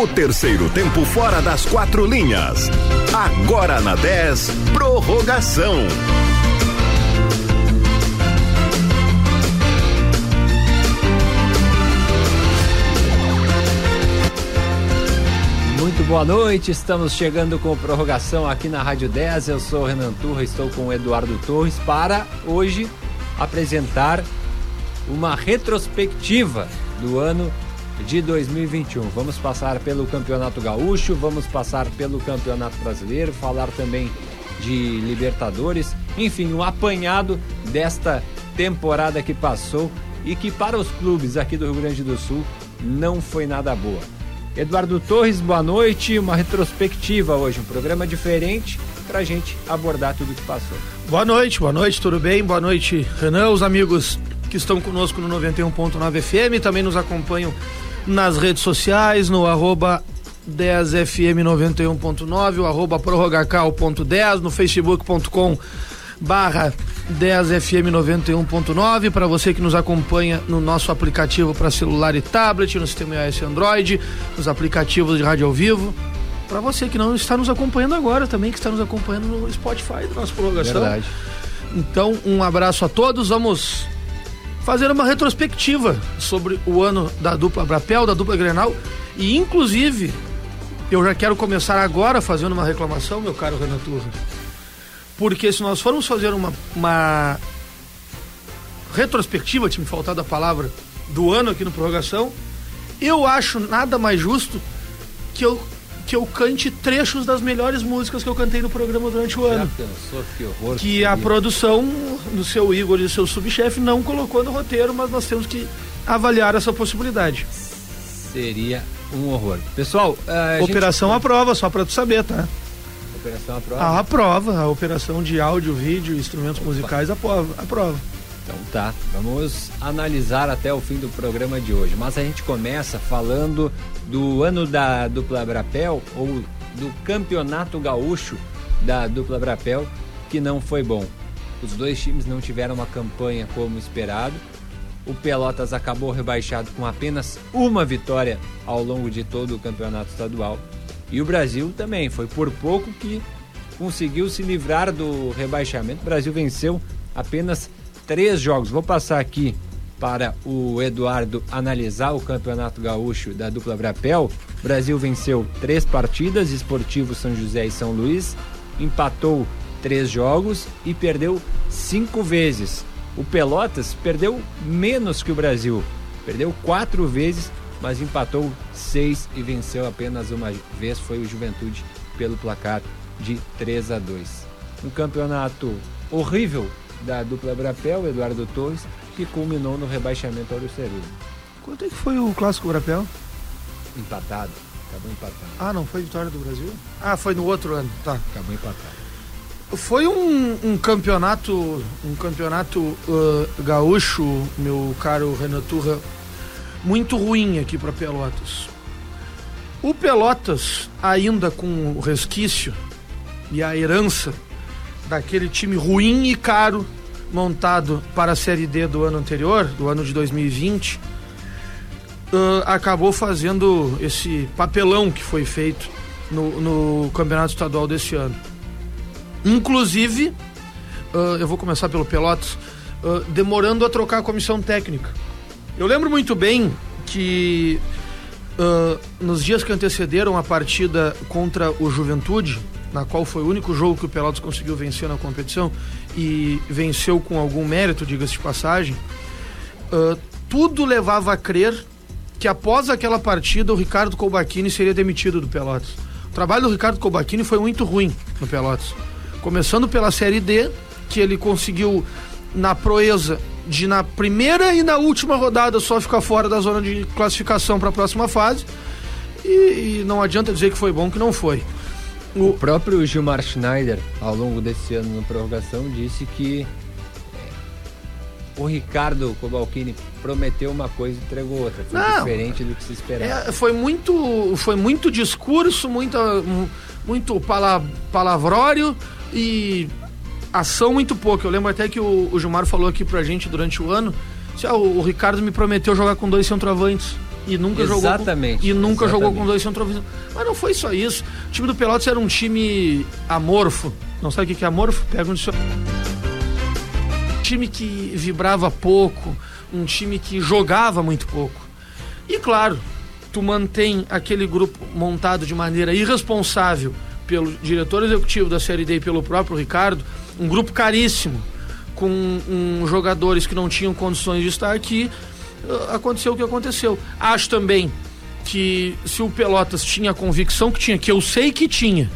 O terceiro tempo fora das quatro linhas. Agora na 10, prorrogação. Muito boa noite, estamos chegando com prorrogação aqui na Rádio 10. Eu sou o Renan Turra, estou com o Eduardo Torres para hoje apresentar uma retrospectiva do ano de 2021. Vamos passar pelo Campeonato Gaúcho, vamos passar pelo Campeonato Brasileiro, falar também de Libertadores, enfim, um apanhado desta temporada que passou e que para os clubes aqui do Rio Grande do Sul não foi nada boa. Eduardo Torres, boa noite. Uma retrospectiva hoje, um programa diferente para a gente abordar tudo que passou. Boa noite, boa noite, tudo bem? Boa noite, Renan, os amigos que estão conosco no 91.9 FM, também nos acompanham nas redes sociais, no arroba 10fm91.9, o arroba prorrogacal.10, no facebook.com barra 10fm91.9 para você que nos acompanha no nosso aplicativo para celular e tablet, no sistema iOS Android, nos aplicativos de rádio ao vivo. Para você que não está nos acompanhando agora também, que está nos acompanhando no Spotify da nossa prorrogação. Verdade. Então, um abraço a todos. Vamos fazer uma retrospectiva sobre o ano da dupla Brapel, da dupla Grenal e inclusive eu já quero começar agora fazendo uma reclamação, meu caro Renan Turra. Porque se nós formos fazer uma, uma retrospectiva, tinha me faltado a palavra, do ano aqui no prorrogação, eu acho nada mais justo que eu que eu cante trechos das melhores músicas que eu cantei no programa durante o Já ano. pensou que horror? Que a seria? produção do seu Igor e do seu subchefe não colocou no roteiro, mas nós temos que avaliar essa possibilidade. seria um horror. Pessoal, a Operação à prova, só pra tu saber, tá? gente... Operação à prova. A prova, a operação de áudio, vídeo, instrumentos musicais, a prova. A prova. Então tá, vamos analisar até o fim do programa de hoje. Mas a gente começa falando do ano da dupla Brapel ou do campeonato gaúcho da dupla Brapel, que não foi bom. Os dois times não tiveram uma campanha como esperado. O Pelotas acabou rebaixado com apenas uma vitória ao longo de todo o campeonato estadual. E o Brasil também, foi por pouco que conseguiu se livrar do rebaixamento. O Brasil venceu apenas três jogos. Vou passar aqui para o Eduardo analisar o campeonato gaúcho da dupla Brapel. O Brasil venceu três partidas, Esportivo São José e São Luís, empatou três jogos e perdeu cinco vezes. O Pelotas perdeu menos que o Brasil, perdeu quatro vezes, mas empatou seis e venceu apenas uma vez. Foi o Juventude pelo placar de 3 a 2. Um campeonato horrível da dupla Brapel, Eduardo Torres, que culminou no rebaixamento ao Cerudo. Quanto é que foi o clássico Brapel? Empatado, acabou empatado, Ah, não foi vitória do Brasil? Ah, foi no outro ano, tá. acabou empatado. Foi um, um campeonato, um campeonato uh, gaúcho, meu caro Renan Turra, muito ruim aqui para Pelotas. O Pelotas, ainda com o resquício e a herança daquele time ruim e caro montado para a Série D do ano anterior, do ano de 2020, uh, acabou fazendo esse papelão que foi feito no, no campeonato estadual desse ano. Inclusive, uh, eu vou começar pelo Pelotas, uh, demorando a trocar a comissão técnica. Eu lembro muito bem que nos dias que antecederam a partida contra o Juventude, na qual foi o único jogo que o Pelotas conseguiu vencer na competição e venceu com algum mérito, diga-se de passagem, uh, tudo levava a crer que após aquela partida o Ricardo Colbachini seria demitido do Pelotas. O trabalho do Ricardo Colbachini foi muito ruim no Pelotas. Começando pela Série D, que ele conseguiu na proeza de na primeira e na última rodada só ficar fora da zona de classificação para a próxima fase. E, e não adianta dizer que foi bom que não foi. O próprio Gilmar Schneider, ao longo desse ano na prorrogação, disse que é, o Ricardo Cobalcini prometeu uma coisa e entregou outra. Foi Não. diferente do que se esperava. É, foi muito foi muito discurso, muita, muito pala, palavrório e ação muito pouco. Eu lembro até que o, o Gilmar falou aqui pra gente durante o ano. se, ah, o, o Ricardo me prometeu jogar com dois centroavantes. E nunca exatamente, jogou com, e nunca exatamente. jogou com dois centroavantes. Mas não foi só isso. O time do Pelotas era um time amorfo. Não sabe o que é amorfo? Pega um dicionário. Time que vibrava pouco, um time que jogava muito pouco. E claro, tu mantém aquele grupo montado de maneira irresponsável pelo diretor executivo da Série D e pelo próprio Ricardo, um grupo caríssimo, com um, jogadores que não tinham condições de estar aqui, aconteceu o que aconteceu. Acho também que se o Pelotas tinha a convicção que tinha, que eu sei que tinha,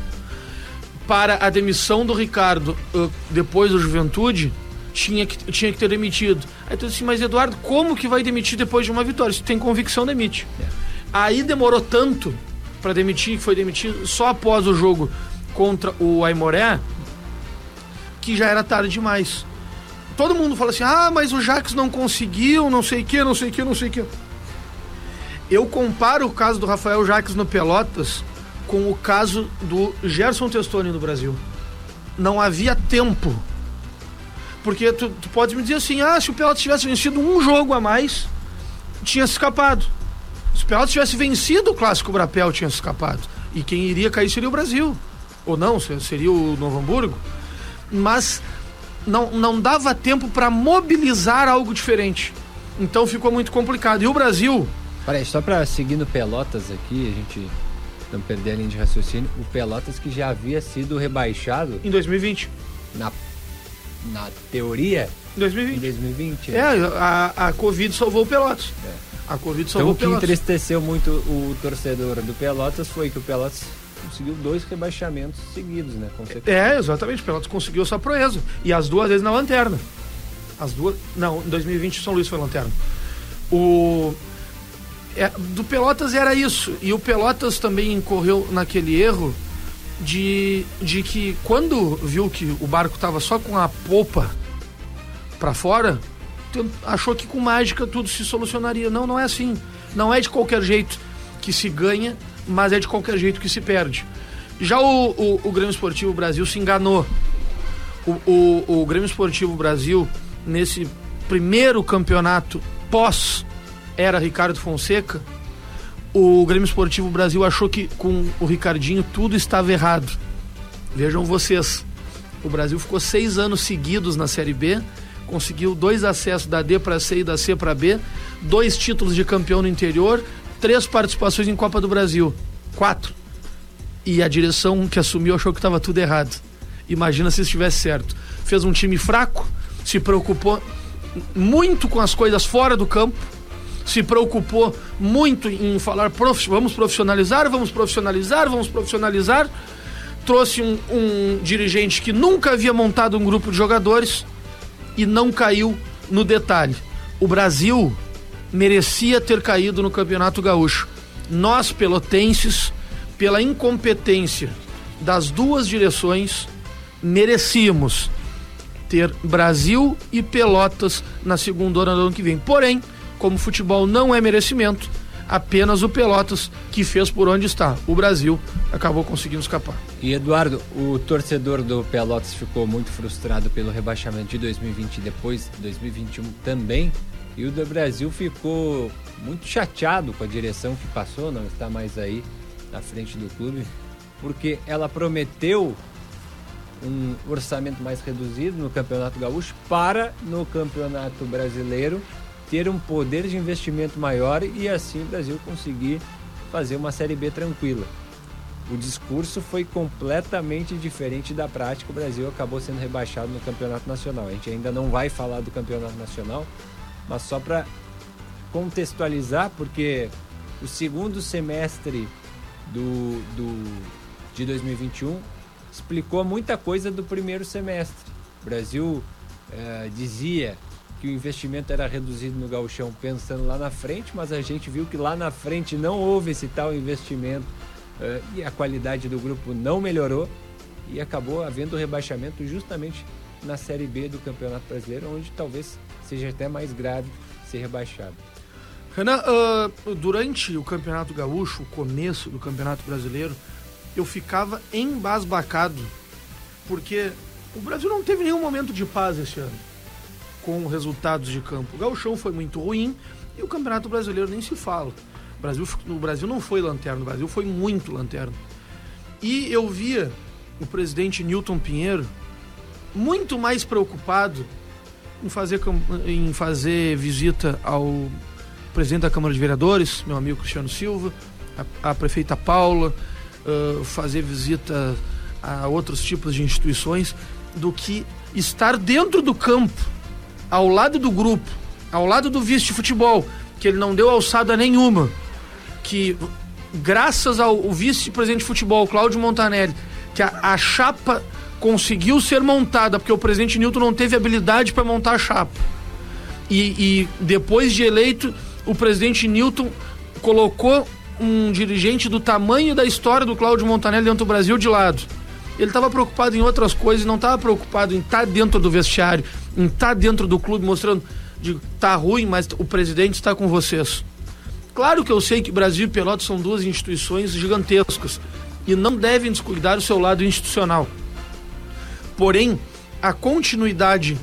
para a demissão do Ricardo uh, depois do Juventude, tinha que, tinha que ter demitido. Aí tu disse, mas Eduardo, como que vai demitir depois de uma vitória? Se tem convicção, demite. É. Aí demorou tanto para demitir, que foi demitido só após o jogo contra o Aimoré, que já era tarde demais. Todo mundo fala assim: ah, mas o Jax não conseguiu, não sei o que, não sei o que, não sei o que. Eu comparo o caso do Rafael Jaques no Pelotas com o caso do Gerson Testoni no Brasil. Não havia tempo. Porque tu, tu pode me dizer assim: ah, se o Pelotas tivesse vencido um jogo a mais, tinha se escapado. Se o Pelotas tivesse vencido o clássico Brapel, tinha se escapado. E quem iria cair seria o Brasil. Ou não, seria o Novo Hamburgo. Mas não, não dava tempo para mobilizar algo diferente. Então ficou muito complicado. E o Brasil. Peraí, só para seguir no Pelotas aqui, a gente não perder a linha de raciocínio. O Pelotas que já havia sido rebaixado. Em 2020. Na, na teoria. Em 2020. Em 2020. É, a, a Covid salvou o Pelotas. É. A Covid salvou então, o que entristeceu muito o torcedor do Pelotas foi que o Pelotas conseguiu dois rebaixamentos seguidos, né? É, exatamente. O Pelotas conseguiu essa proeza. E as duas vezes na lanterna. As duas. Não, em 2020 São Luís foi lanterna. O. É, do Pelotas era isso. E o Pelotas também incorreu naquele erro de, de que quando viu que o barco estava só com a popa para fora, achou que com mágica tudo se solucionaria. Não, não é assim. Não é de qualquer jeito que se ganha, mas é de qualquer jeito que se perde. Já o, o, o Grêmio Esportivo Brasil se enganou. O, o, o Grêmio Esportivo Brasil, nesse primeiro campeonato pós era Ricardo Fonseca, o Grêmio Esportivo Brasil achou que com o Ricardinho tudo estava errado. Vejam vocês, o Brasil ficou seis anos seguidos na Série B conseguiu dois acessos da D para C e da C para B, dois títulos de campeão no interior, três participações em Copa do Brasil. Quatro. E a direção que assumiu achou que estava tudo errado. Imagina se estivesse certo. Fez um time fraco, se preocupou muito com as coisas fora do campo, se preocupou muito em falar prof... vamos profissionalizar, vamos profissionalizar, vamos profissionalizar. Trouxe um, um dirigente que nunca havia montado um grupo de jogadores e não caiu no detalhe. O Brasil merecia ter caído no Campeonato Gaúcho. Nós, pelotenses, pela incompetência das duas direções, merecíamos ter Brasil e Pelotas na segunda hora do ano que vem. Porém, como futebol não é merecimento, apenas o Pelotas que fez por onde está. O Brasil acabou conseguindo escapar. E Eduardo, o torcedor do Pelotas ficou muito frustrado pelo rebaixamento de 2020 e depois 2021 também. E o do Brasil ficou muito chateado com a direção que passou, não está mais aí na frente do clube, porque ela prometeu um orçamento mais reduzido no Campeonato Gaúcho para no Campeonato Brasileiro ter um poder de investimento maior e assim o Brasil conseguir fazer uma Série B tranquila. O discurso foi completamente diferente da prática. O Brasil acabou sendo rebaixado no Campeonato Nacional. A gente ainda não vai falar do Campeonato Nacional, mas só para contextualizar, porque o segundo semestre do, do, de 2021 explicou muita coisa do primeiro semestre. O Brasil eh, dizia que o investimento era reduzido no gauchão pensando lá na frente, mas a gente viu que lá na frente não houve esse tal investimento uh, e a qualidade do grupo não melhorou e acabou havendo rebaixamento justamente na Série B do Campeonato Brasileiro, onde talvez seja até mais grave ser rebaixado. Renan, uh, durante o Campeonato Gaúcho, o começo do Campeonato Brasileiro, eu ficava embasbacado, porque o Brasil não teve nenhum momento de paz esse ano com resultados de campo. O Gauchão foi muito ruim e o Campeonato Brasileiro nem se fala. O Brasil, o Brasil não foi lanterna, o Brasil foi muito lanterna. E eu via o presidente Newton Pinheiro muito mais preocupado em fazer, em fazer visita ao presidente da Câmara de Vereadores, meu amigo Cristiano Silva, a, a prefeita Paula, uh, fazer visita a outros tipos de instituições, do que estar dentro do campo, ao lado do grupo, ao lado do vice de futebol, que ele não deu alçada nenhuma, que graças ao vice-presidente de futebol, Cláudio Montanelli, que a, a chapa conseguiu ser montada, porque o presidente Newton não teve habilidade para montar a chapa. E, e, depois de eleito, o presidente Newton colocou um dirigente do tamanho da história do Cláudio Montanelli dentro do Brasil de lado. Ele estava preocupado em outras coisas, não estava preocupado em estar tá dentro do vestiário, em estar tá dentro do clube mostrando, de tá ruim, mas o presidente está com vocês. Claro que eu sei que Brasil e Pelotas são duas instituições gigantescas e não devem descuidar o seu lado institucional. Porém, a continuidade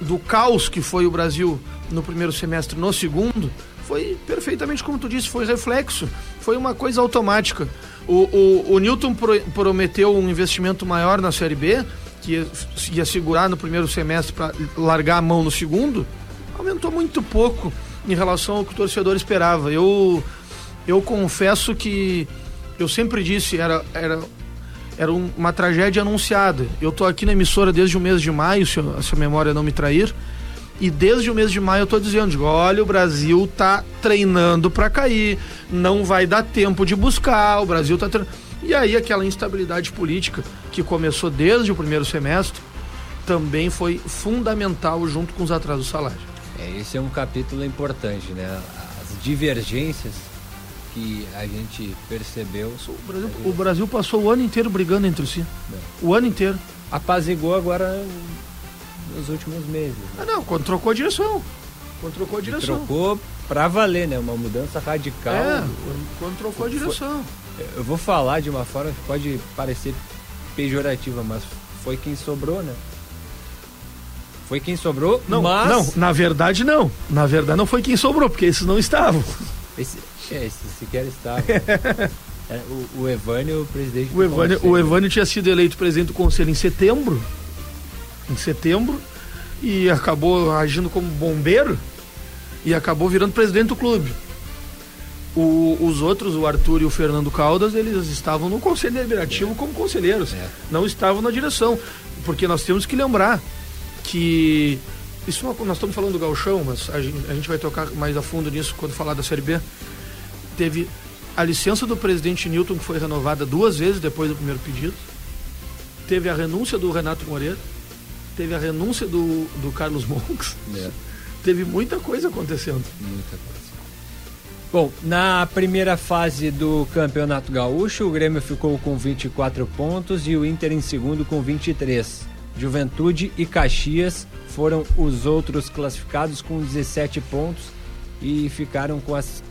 do caos que foi o Brasil no primeiro semestre, no segundo, foi perfeitamente como tu disse, foi reflexo, foi uma coisa automática. O, o, o Newton pro, prometeu um investimento maior na Série B, que ia, ia segurar no primeiro semestre para largar a mão no segundo, aumentou muito pouco em relação ao que o torcedor esperava. Eu, eu confesso que eu sempre disse, era, era, era uma tragédia anunciada. Eu estou aqui na emissora desde o mês de maio, se, se a memória não me trair. E desde o mês de maio eu estou dizendo, digo, olha, o Brasil está treinando para cair, não vai dar tempo de buscar, o Brasil está treinando. E aí aquela instabilidade política que começou desde o primeiro semestre também foi fundamental junto com os atrasos salários. É, esse é um capítulo importante, né? As divergências que a gente percebeu. O Brasil, o Brasil passou o ano inteiro brigando entre si. É. O ano inteiro. Apazigou agora nos últimos meses. Né? Ah, não, quando trocou a direção. Quando trocou a direção. Trocou pra valer, né? Uma mudança radical. É, quando trocou a direção. Eu vou falar de uma forma que pode parecer pejorativa, mas foi quem sobrou, né? Foi quem sobrou, não, mas... Não, na verdade não. Na verdade não foi quem sobrou, porque esses não estavam. Esse, é, esse sequer estava. é, o, o Evânio, o presidente o Evânio, O Evânio tinha sido eleito presidente do conselho em setembro. Em setembro. E acabou agindo como bombeiro. E acabou virando presidente do clube. O, os outros, o Arthur e o Fernando Caldas, eles estavam no conselho deliberativo é. como conselheiros. É. Não estavam na direção. Porque nós temos que lembrar que isso nós estamos falando do Galchão, mas a gente, a gente vai tocar mais a fundo nisso quando falar da Série B. Teve a licença do presidente Newton, que foi renovada duas vezes depois do primeiro pedido. Teve a renúncia do Renato Moreira. Teve a renúncia do, do Carlos Monks. É. Teve muita coisa acontecendo. Muita coisa. Bom, na primeira fase do Campeonato Gaúcho, o Grêmio ficou com 24 pontos e o Inter em segundo com 23. Juventude e Caxias foram os outros classificados com 17 pontos e ficaram com as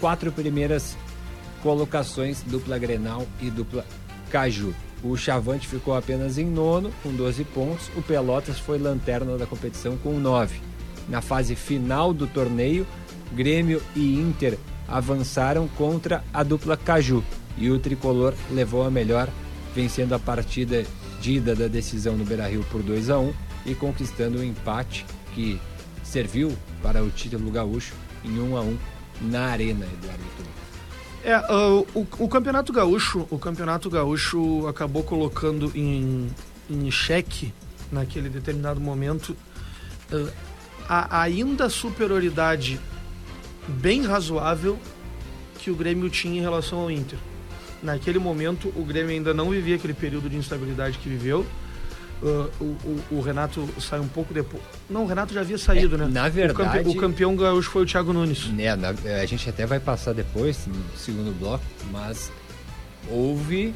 quatro primeiras colocações dupla Grenal e dupla Caju. O Chavante ficou apenas em nono, com 12 pontos. O Pelotas foi lanterna da competição com 9. Na fase final do torneio, Grêmio e Inter avançaram contra a dupla Caju e o tricolor levou a melhor, vencendo a partida perdida da decisão no Beira-Rio por 2 a 1 e conquistando o um empate que serviu para o título gaúcho em 1 a 1 na Arena, Eduardo É, uh, o, o, campeonato gaúcho, o campeonato gaúcho acabou colocando em, em xeque naquele determinado momento uh, a ainda superioridade bem razoável que o Grêmio tinha em relação ao Inter naquele momento o Grêmio ainda não vivia aquele período de instabilidade que viveu. Uh, o, o, o, Renato saiu um pouco depois. Não, o Renato já havia saído, é, né? Na verdade. O, campe, o campeão gaúcho foi o Thiago Nunes. Né, na, a gente até vai passar depois, no segundo bloco, mas houve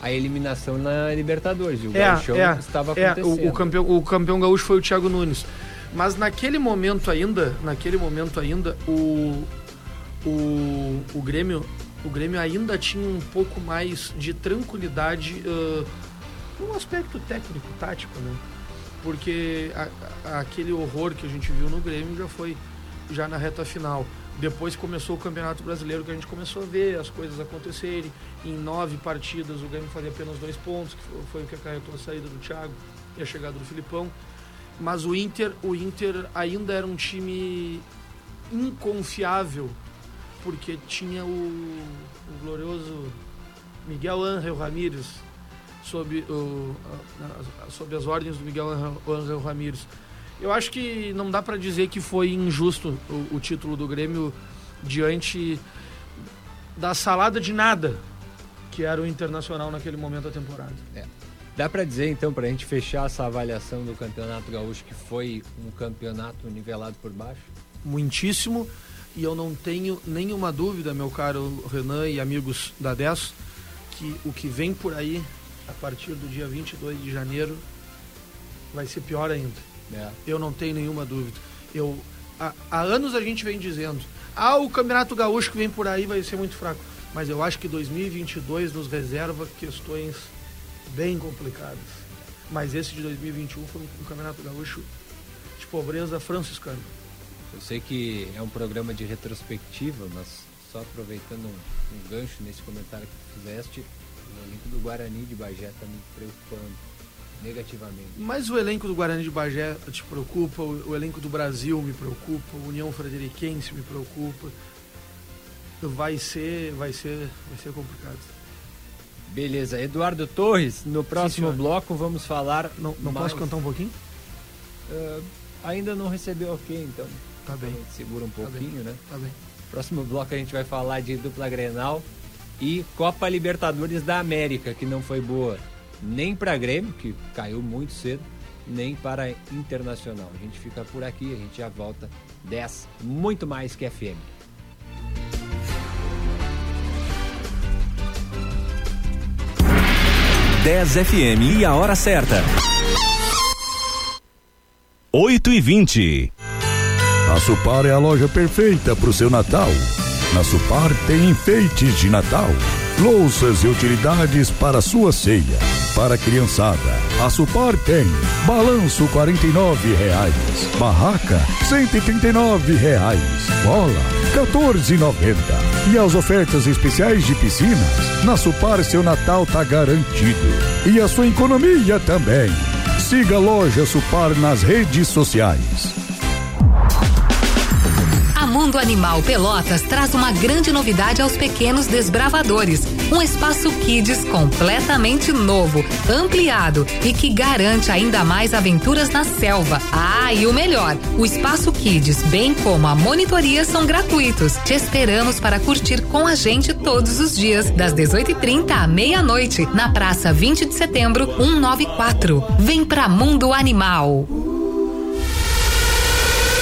a eliminação na Libertadores. E o é, é, estava é, acontecendo. O, o, campeão, o campeão gaúcho foi o Thiago Nunes. Mas naquele momento ainda, naquele momento ainda, o, o, o Grêmio o Grêmio ainda tinha um pouco mais de tranquilidade uh, no aspecto técnico, tático, né? Porque a, a, aquele horror que a gente viu no Grêmio já foi já na reta final. Depois começou o Campeonato Brasileiro que a gente começou a ver as coisas acontecerem. Em nove partidas o Grêmio fazia apenas dois pontos, que foi o que acarretou a saída do Thiago e a chegada do Filipão. Mas o Inter, o Inter ainda era um time inconfiável, porque tinha o, o glorioso Miguel Ángel Ramírez, sob, o, sob as ordens do Miguel Ángel Ramírez. Eu acho que não dá para dizer que foi injusto o, o, título do Grêmio diante da salada de nada que era o Internacional naquele momento da temporada. É. Dá para dizer então, para a gente fechar essa avaliação do Campeonato Gaúcho, que foi um campeonato nivelado por baixo? Muitíssimo, e eu não tenho nenhuma dúvida, meu caro Renan e amigos da 10, que o que vem por aí a partir do dia 22 de janeiro vai ser pior ainda. É. Eu não tenho nenhuma dúvida. Eu, há, há, anos a gente vem dizendo: ah, o Campeonato Gaúcho que vem por aí vai ser muito fraco. Mas eu acho que 2022 nos reserva questões bem complicadas. Mas esse de 2021 foi um Campeonato Gaúcho de pobreza franciscana. Eu sei que é um programa de retrospectiva, mas só aproveitando um, um gancho nesse comentário que tu fizeste, o elenco do Guarani de Bagé está me preocupando negativamente. Mas o elenco do Guarani de Bagé te preocupa, o, o elenco do Brasil me preocupa, o União Frederiquense me preocupa. Vai ser, vai ser, vai ser complicado. Beleza, Eduardo Torres, no próximo Sim, bloco vamos falar. Não, não mais... posso cantar um pouquinho? Uh, ainda não recebeu ok, então. Tá bem. Segura um tá pouquinho, tá né? Tá bem. Próximo bloco a gente vai falar de dupla Grenal e Copa Libertadores da América, que não foi boa nem para Grêmio, que caiu muito cedo, nem para Internacional. A gente fica por aqui, a gente já volta 10, muito mais que FM. Dez FM e a hora certa. Oito e vinte. A Supar é a loja perfeita para o seu Natal. Na Supar tem enfeites de Natal, louças e utilidades para sua ceia. Para a criançada, a Supar tem balanço R$ reais, barraca R$ reais, bola R$ 14,90. E as ofertas especiais de piscinas, na Supar seu Natal tá garantido. E a sua economia também. Siga a loja Supar nas redes sociais. Mundo Animal Pelotas traz uma grande novidade aos pequenos desbravadores. Um espaço Kids completamente novo, ampliado e que garante ainda mais aventuras na selva. Ah, e o melhor: o espaço Kids, bem como a monitoria, são gratuitos. Te esperamos para curtir com a gente todos os dias, das 18h30 à meia-noite, na Praça 20 de Setembro, 194. Vem pra Mundo Animal.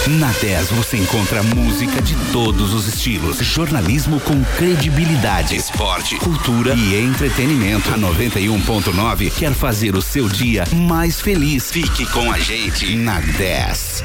Na 10 você encontra música de todos os estilos, jornalismo com credibilidade, esporte, cultura e entretenimento. A 91.9 quer fazer o seu dia mais feliz. Fique com a gente na 10.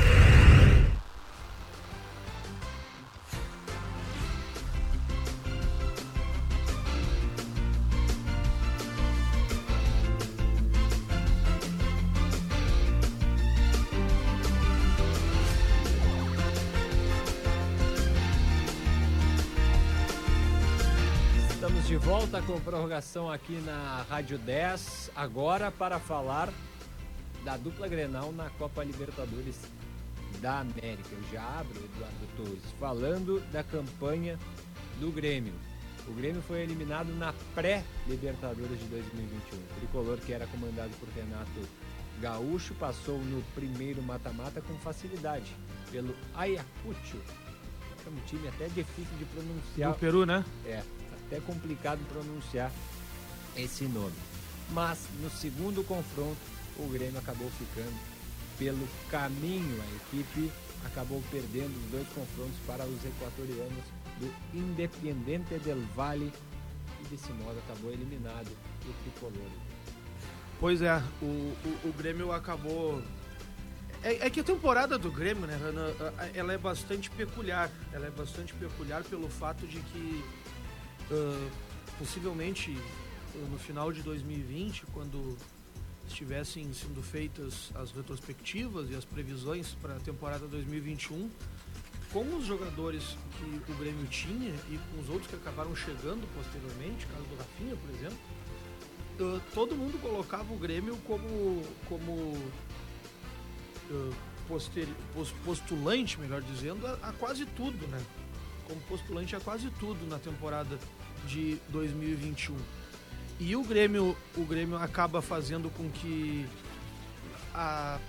Prorrogação aqui na Rádio 10, agora para falar da dupla Grenal na Copa Libertadores da América. Eu já abro, Eduardo Torres, falando da campanha do Grêmio. O Grêmio foi eliminado na pré-Libertadores de 2021. O tricolor, que era comandado por Renato Gaúcho, passou no primeiro mata-mata com facilidade pelo Ayacucho. É um time até difícil de pronunciar. Do Peru, né? É, até complicado pronunciar esse nome. Mas no segundo confronto, o Grêmio acabou ficando pelo caminho. A equipe acabou perdendo os dois confrontos para os equatorianos do Independiente del Valle e desse modo acabou eliminado o tricolor. Pois é, o, o, o Grêmio acabou. É, é, que a temporada do Grêmio, né, Rana, ela é bastante peculiar. Ela é bastante peculiar pelo fato de que uh, possivelmente uh, no final de 2020, quando estivessem sendo feitas as retrospectivas e as previsões para a temporada 2021, com os jogadores que o Grêmio tinha e com os outros que acabaram chegando posteriormente, caso do Rafinha, por exemplo, uh, todo mundo colocava o Grêmio como, como uh, postulante, melhor dizendo, a, a, quase tudo, né? Como postulante a quase tudo na temporada de 2021. E o Grêmio, o Grêmio acaba fazendo com que a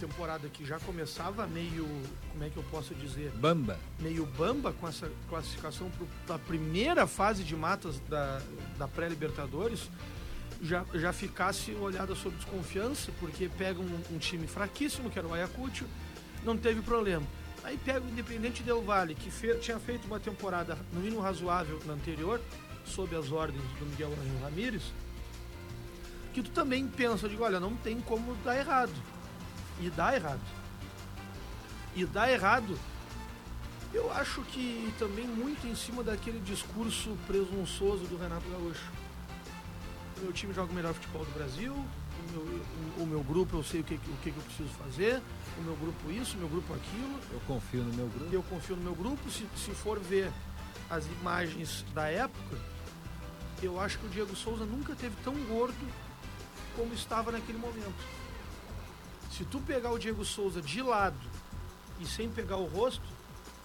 temporada que já começava meio, como é que eu posso dizer? Bamba. Meio bamba com essa classificação para a primeira fase de matas da, da pré-Libertadores, já, já ficasse olhada sob desconfiança, porque pega um, um, time fraquíssimo, que era o Ayacucho, não teve problema. Aí pega o Independente Del Valle, que fe, tinha feito uma temporada no mínimo razoável na anterior, sob as ordens do Miguel Angel Ramírez, que tu também pensa, digo, olha, não tem como dar errado. E dá errado. E dá errado. Eu acho que também muito em cima daquele discurso presunçoso do Renato Gaúcho. Meu time joga o melhor futebol do Brasil, o meu, o, o meu grupo eu sei o que, o que, eu preciso fazer, o meu grupo isso, o meu grupo aquilo. Eu confio no meu grupo. Eu confio no meu grupo. Se, se for ver as imagens da época, eu acho que o Diego Souza nunca teve tão gordo como estava naquele momento. Se tu pegar o Diego Souza de lado e sem pegar o rosto,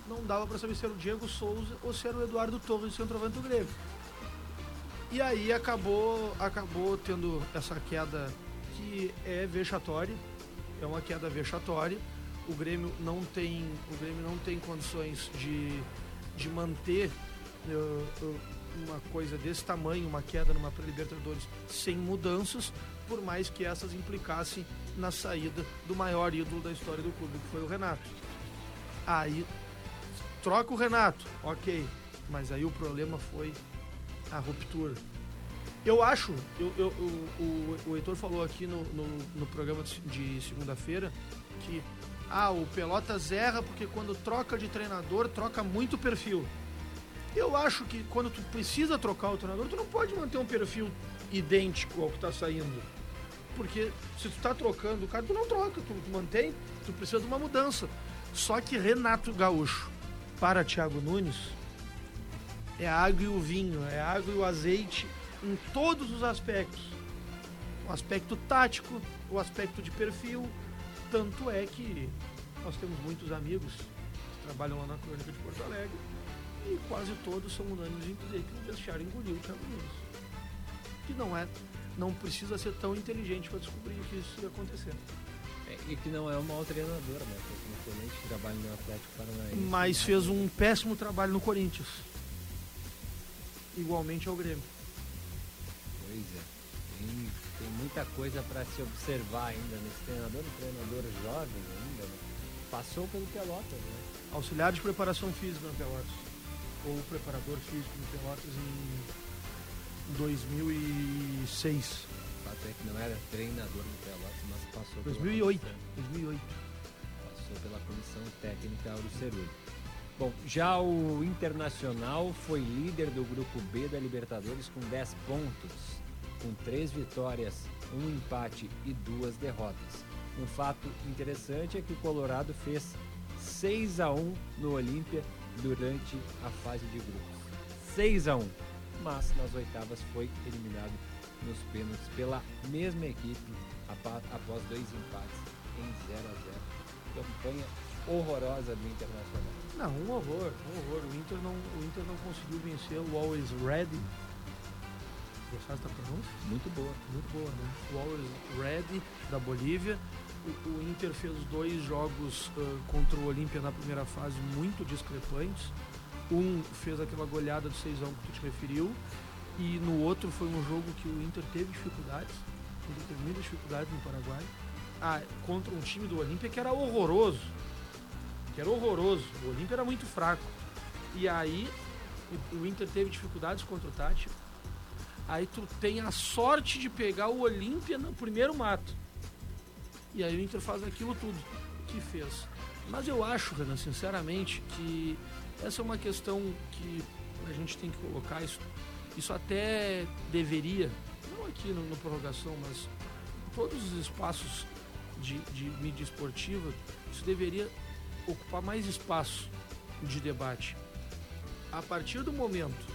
não dava para saber se era o Diego Souza ou se era o Eduardo Torres, centroavante do Grêmio. E aí acabou, acabou tendo essa queda que é vexatória, é uma queda vexatória. O Grêmio não tem, o Grêmio não tem condições de, de manter uh, uma coisa desse tamanho, uma queda numa pré-libertadores sem mudanças, por mais que essas implicassem na saída do maior ídolo da história do clube, que foi o Renato. Aí troca o Renato, ok, mas aí o problema foi a ruptura. Eu acho, eu, eu, o, o Heitor falou aqui no, no, no programa de segunda-feira que ah, o Pelotas erra porque quando troca de treinador, troca muito perfil. Eu acho que quando tu precisa trocar o treinador, tu não pode manter um perfil idêntico ao que está saindo. Porque se tu tá trocando o cara, tu não troca, tu, mantém, tu precisa de uma mudança. Só que Renato Gaúcho para Thiago Nunes é água e o vinho, é água e o azeite em todos os aspectos. O aspecto tático, o aspecto de perfil. Tanto é que nós temos muitos amigos que trabalham lá na Crônica de Porto Alegre e quase todos são unânimes em dizer que não deixaram engolir o Thiago Nunes. Que não é não precisa ser tão inteligente para descobrir que isso ia acontecer. É, e que não é um mau treinador, né? Porque excelente trabalho no Atlético Paranaense. Mas fez um péssimo trabalho no Corinthians. Igualmente ao Grêmio. Pois é. Tem, tem muita coisa para se observar ainda nesse treinador, um treinador jovem ainda, né? Passou pelo Pelotas, né? Auxiliar de preparação física no Pelotas. Ou preparador físico no Pelotas em 2006. O fato é que não era treinador do Pelotas, mas passou 2008. Pela 2008. Passou pela comissão técnica Auro Cerulho. Bom, já o Internacional foi líder do grupo B da Libertadores com 10 pontos, com 3 vitórias, um empate e duas derrotas. Um fato interessante é que o Colorado fez 6 a 1 no Olímpia durante a fase de grupos. 6 a 1 mas nas oitavas foi eliminado nos pênaltis pela mesma equipe após dois empates em 0 a 0 Campanha horrorosa do Internacional. Não, um horror, um horror. O Inter não, o Inter não conseguiu vencer o Always Ready. Gostaste da pronúncia? Muito boa. Muito boa, né? O Always Ready da Bolívia. O, o Inter fez dois jogos uh, contra o Olímpia na primeira fase muito discrepantes um fez aquela goleada do 6 que tu te referiu, e no outro foi um jogo que o Inter teve dificuldades, o Inter teve muitas dificuldades no Paraguai, ah, contra um time do Olímpia que era horroroso. Que era horroroso. O Olímpia era muito fraco. E aí o Inter teve dificuldades contra o Tati. Aí tu tem a sorte de pegar o Olímpia no primeiro mato. E aí o Inter faz aquilo tudo que fez. Mas eu acho, Renan, sinceramente, que essa é uma questão que a gente tem que colocar. Isso, isso até deveria, não aqui no, no prorrogação, mas todos os espaços de, de mídia esportiva, isso deveria ocupar mais espaço de debate. A partir do momento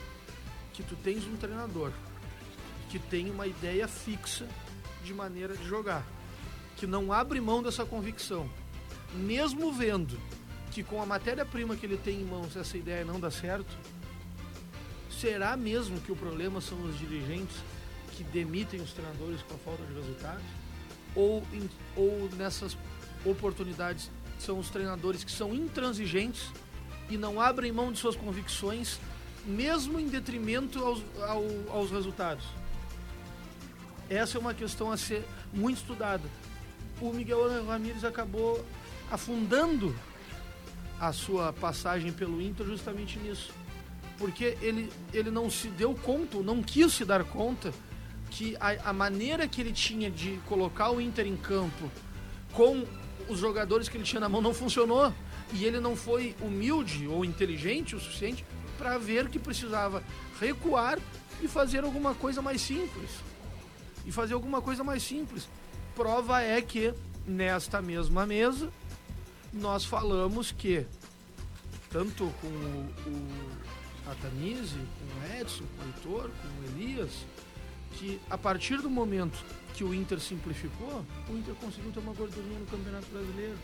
que tu tens um treinador que tem uma ideia fixa de maneira de jogar, que não abre mão dessa convicção, mesmo vendo que com a matéria-prima que ele tem em mãos essa ideia não dá certo, será mesmo que o problema são os dirigentes que demitem os treinadores com a falta de resultados? Ou, ou nessas oportunidades são os treinadores que são intransigentes e não abrem mão de suas convicções, mesmo em detrimento aos, ao, aos resultados? Essa é uma questão a ser muito estudada. O Miguel Ramírez acabou afundando a sua passagem pelo Inter justamente nisso. Porque ele, ele não se deu conta, não quis se dar conta que a, a maneira que ele tinha de colocar o Inter em campo com os jogadores que ele tinha na mão não funcionou. E ele não foi humilde ou inteligente o suficiente para ver que precisava recuar e fazer alguma coisa mais simples. E fazer alguma coisa mais simples. Prova é que nesta mesma mesa nós falamos que tanto com o, o com o Edson, com o Heitor, com o Elias, que a partir do momento que o Inter simplificou, o Inter conseguiu ter uma gordurinha no Campeonato Brasileiro.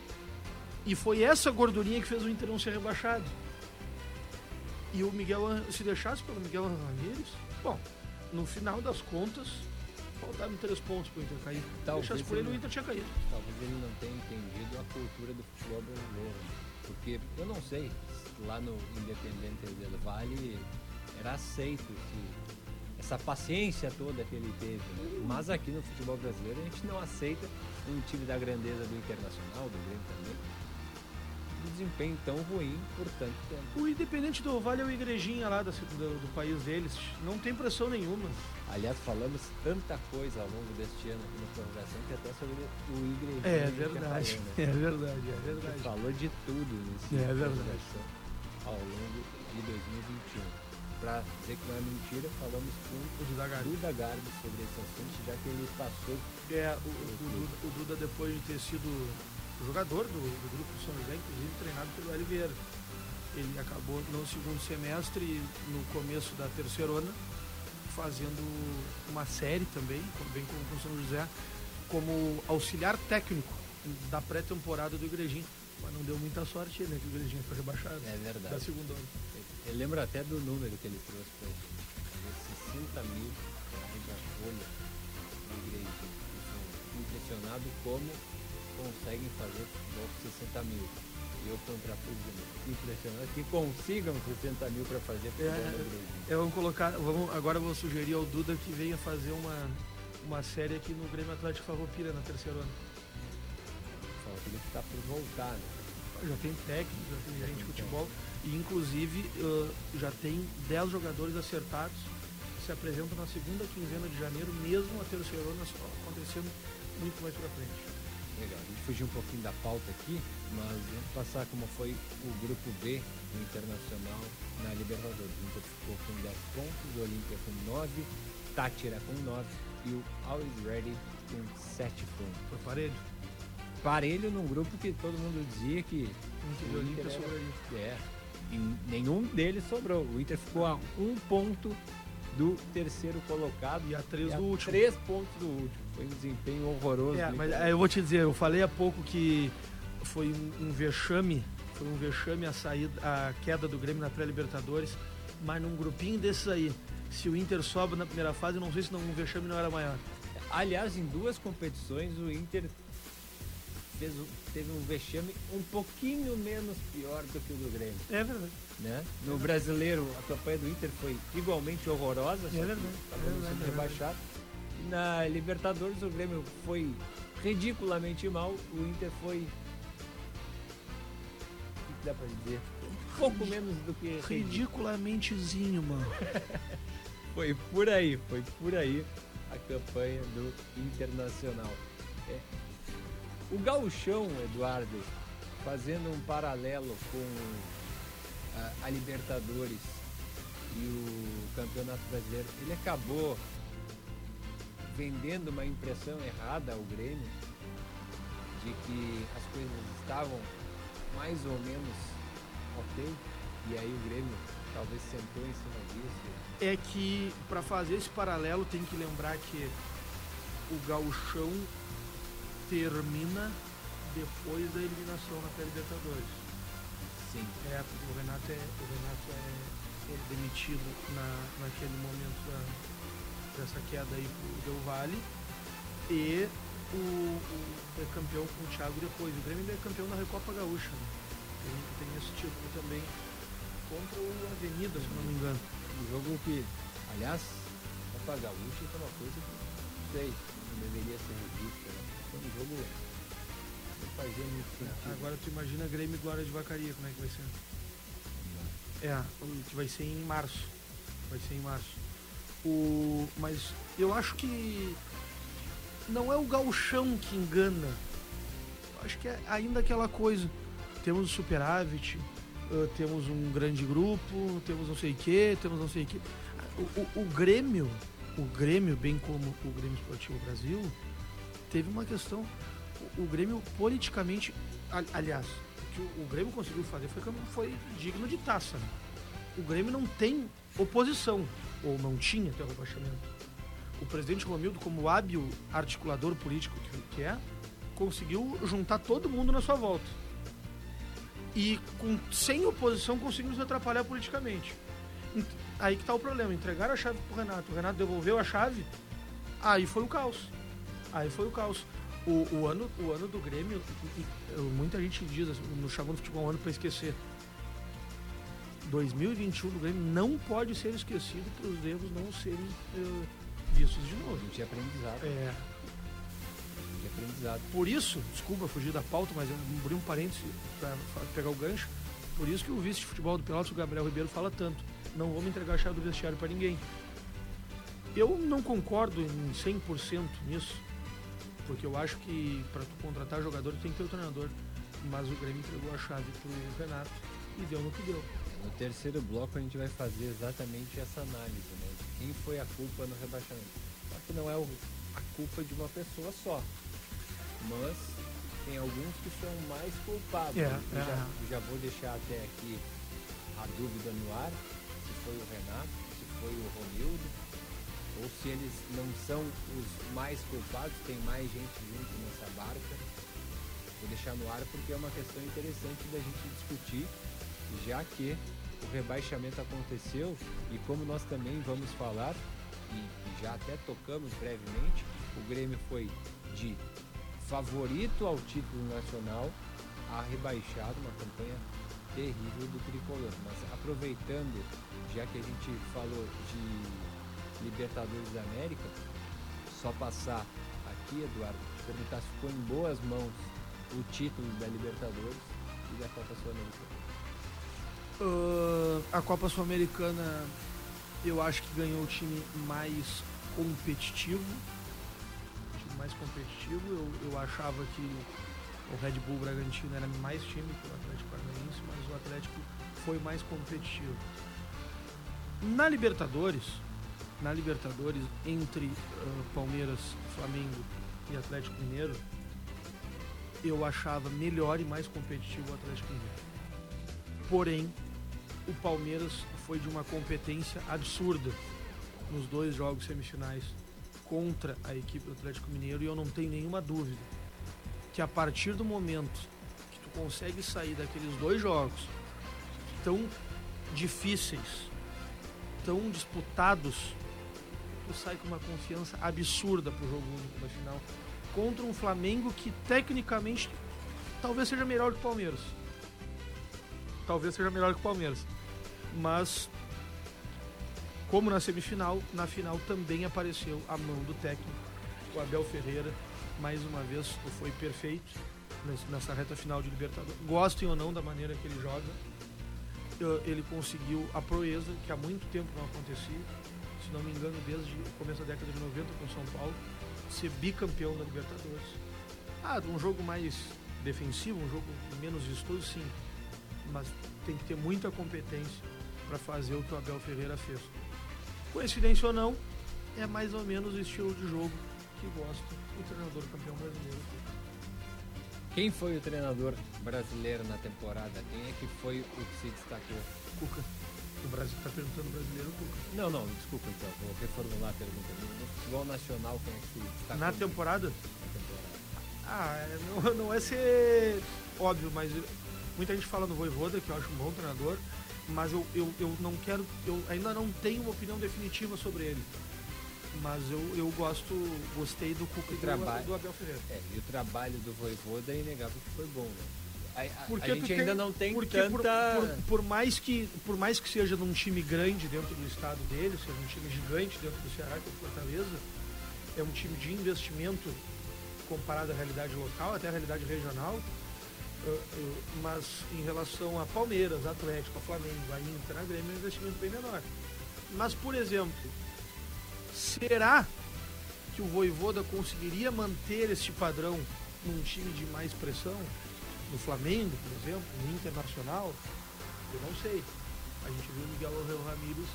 E foi essa gordurinha que fez o Inter não ser rebaixado. E o Miguel, se deixasse pelo Miguel Ramírez, bom, no final das contas, faltavam três pontos para o Inter cair. Talvez deixasse por ele, o Inter tinha caído. Talvez ele não tenha entendido a cultura do futebol brasileiro. Porque eu não sei, lá no Independente del Vale era aceito que essa paciência toda que ele teve. Né? Mas aqui no futebol brasileiro a gente não aceita um time da grandeza do Internacional, do Grêmio também, desempenho tão ruim por tanto tempo. O Independente do Vale é o igrejinha lá do, do, do, país deles, não tem pressão nenhuma. Aliás, falamos tanta coisa ao longo deste ano aqui na prorrogação que até sobre o igrejinha. É verdade, falou, né? é verdade, é verdade. falou de tudo nesse é verdade. ao longo de 2021 para dizer que não é mentira, falamos com o Duda Garbi, Duda Garbi sobre esse assunto, já que ele passou. É, o, o, o Duda, depois de ter sido jogador do, do grupo São José, inclusive treinado pelo Hélio Vieira. Ele acabou no segundo semestre, no começo da terceirona, fazendo uma série também, bem como o São José, como auxiliar técnico da pré-temporada do Igrejinho. Mas não deu muita sorte, né? Que o Igrejinho foi rebaixado. É verdade. Da segunda onda. Eu lembro até do número que ele trouxe para ele. 60 mil reais a folha do Igrejinho. Impressionado como conseguem fazer futebol com 60 mil. E eu contrapus impressionante que consigam 60 mil para fazer futebol é, no Grêmio. Eu vou colocar, vamos, agora eu vou sugerir ao Duda que venha fazer uma, uma série aqui no Grêmio Atlético Farroupilha na terceira ano. Farroupilha que está por voltar, né? Já tem técnico, já tem gente de futebol e inclusive já tem 10 jogadores acertados que se apresentam na segunda quinzena de janeiro, mesmo a terceira ano acontecendo muito mais para frente. Legal, a gente fugiu um pouquinho da pauta aqui, mas vamos passar como foi o grupo B do Internacional na Libertadores. O Inter ficou com 10 pontos, o Olímpia com 9, Tátira com 9 e o Always Ready com 7 pontos. Foi parelho? Parelho num grupo que todo mundo dizia que Inter o Olímpia sobraria. É, e nenhum deles sobrou. O Inter ficou a um ponto do terceiro colocado e a três e do a último. Três pontos do último. Foi um desempenho horroroso. É, mas eu vou te dizer, eu falei há pouco que foi um, um vexame, foi um vexame a saída, a queda do Grêmio na pré-Libertadores, mas num grupinho desses aí, se o Inter sobe na primeira fase, não sei se não, um vexame não era maior. Aliás, em duas competições o Inter fez, teve um vexame um pouquinho menos pior do que o do Grêmio. É verdade. Né? No é brasileiro, a campanha do Inter foi igualmente horrorosa, é verdade. acabou é sendo rebaixado. Na Libertadores, o Grêmio foi ridiculamente mal, o Inter foi. O que dá pra dizer? Um pouco menos do que. Ridiculamentezinho, mano. foi por aí, foi por aí a campanha do Internacional. É, o gauchão, Eduardo, fazendo um paralelo com a, a Libertadores e o Campeonato Brasileiro, ele acabou vendendo uma impressão errada ao Grêmio de que as coisas estavam mais ou menos ok. E aí o Grêmio talvez sentou em cima disso. É que para fazer esse paralelo tem que lembrar que o gauchão termina depois da eliminação na pré-libertadores. Sim. É, o Renato é, o Renato é, é demitido na, naquele momento da, dessa queda aí pro Del Valle e o, o, é campeão com o Thiago depois. O Grêmio é campeão da Recopa Gaúcha. Né? Tem, tem esse título também contra o Avenida, se não me engano. Um jogo que, aliás, Copa Gaúcha é uma coisa que não sei, não deveria ser revista. Né? Foi um jogo que não fazia muito sentido. Agora tu imagina Grêmio e Glória de Vacaria, como é que vai ser? É, que vai ser em março. Vai ser em março. O, mas eu acho que não é o gauchão que engana. Acho que é ainda aquela coisa. Temos o superávit, temos um grande grupo, temos não sei o que, temos não sei o que. O, o, o, Grêmio, o Grêmio, bem como o Grêmio Esportivo Brasil, teve uma questão. O, o Grêmio politicamente, aliás, o que o, Grêmio conseguiu fazer foi, foi digno de taça. Né? O Grêmio não tem oposição, ou não tinha até o rebaixamento o presidente Romildo, como hábil articulador político que é, conseguiu juntar todo mundo na sua volta. E com, sem oposição conseguimos atrapalhar politicamente. Aí que está o problema, entregaram a chave pro Renato, o Renato devolveu a chave, aí foi o caos. Aí foi o caos. O, o ano, o ano do Grêmio, muita gente diz, assim, no chamando futebol um ano para esquecer. 2021 do Grêmio não pode ser esquecido para os erros não serem uh, vistos de novo. Não tinha aprendizado. É. Não tinha aprendizado. Por isso, desculpa fugir da pauta, mas eu abri um parênteses para pegar o gancho. Por isso que o vice de futebol do Pelotas, o Gabriel Ribeiro, fala tanto. Não vamos entregar a chave do vestiário para ninguém. Eu não concordo em 100% nisso, porque eu acho que para tu contratar jogador tem que ter o treinador. Mas o Grêmio entregou a chave pro Renato e deu no que deu. No terceiro bloco a gente vai fazer exatamente essa análise, né? De quem foi a culpa no rebaixamento. Só que não é a culpa de uma pessoa só. Mas tem alguns que são mais culpados. É, é. Já, já vou deixar até aqui a dúvida no ar, se foi o Renato, se foi o Romildo, ou se eles não são os mais culpados, tem mais gente junto nessa barca. Vou deixar no ar porque é uma questão interessante da gente discutir já que o rebaixamento aconteceu e como nós também vamos falar, e, já até tocamos brevemente, o Grêmio foi de favorito ao título nacional a rebaixado, uma campanha terrível do tricolor. Mas aproveitando, já que a gente falou de Libertadores da América, só passar aqui, Eduardo, perguntar se ficou em boas mãos o título da Libertadores e da Copa Sul-Americana. Uh, a Copa Sul-Americana eu acho que ganhou o time mais competitivo. O time mais competitivo. Eu, eu achava que o Red Bull Bragantino era mais time que o Atlético Paranaense, mas o Atlético foi mais competitivo. Na Libertadores, na Libertadores, entre uh, Palmeiras, Flamengo e Atlético Mineiro, eu achava melhor e mais competitivo o Atlético Mineiro. Porém, o Palmeiras foi de uma competência absurda nos dois jogos semifinais contra a equipe do Atlético Mineiro e eu não tenho nenhuma dúvida que a partir do momento que tu consegue sair daqueles dois jogos tão difíceis, tão disputados, tu sai com uma confiança absurda pro jogo único da final contra um Flamengo que tecnicamente talvez seja melhor que o Palmeiras. Talvez seja melhor que o Palmeiras mas como na semifinal, na final também apareceu a mão do técnico, o Abel Ferreira, mais uma vez foi perfeito nessa reta final de Libertadores. Gostem ou não da maneira que ele joga, ele conseguiu a proeza que há muito tempo não acontecia, se não me engano, desde o começo da década de 90 com São Paulo, ser bicampeão da Libertadores. Ah, um jogo mais defensivo, um jogo menos vistoso, sim, mas tem que ter muita competência para fazer o que o Abel Ferreira fez. Coincidência ou não, é mais ou menos o estilo de jogo que gosta o treinador campeão brasileiro. Quem foi o treinador brasileiro na temporada? Quem é que foi o que se destacou? Cuca. O Brasil está perguntando brasileiro Cuca. Não, não, desculpa então, vou reformular a pergunta. No futebol nacional, quem é que se destacou? Na temporada? Na temporada. Ah, é, não, não é ser óbvio, mas muita gente fala no Voivoda, que eu acho um bom treinador, mas eu, eu, eu não quero, eu ainda não tenho uma opinião definitiva sobre ele. Mas eu, eu gosto, gostei do Cuca e do, trabalho- do Abel Ferreira. É, e o trabalho do Voivoda é inegável que foi bom, né? A, a- Porque a gente tem- ainda não tem porque tanta... por, por, por mais que por mais que seja num time grande dentro do estado dele, seja um time gigante dentro do Ceará, que é o Fortaleza, é um time de investimento comparado à realidade local, até à realidade regional. Eh, eh, mas em relação a Palmeiras, Atlético, a Flamengo, a Inter, a Grêmio, é um investimento bem menor. Mas, por exemplo, será que o Voivoda conseguiria manter este padrão num time de mais pressão? No Flamengo, por exemplo, no Internacional? Eu não sei. A gente viu o Miguel Angel Ramírez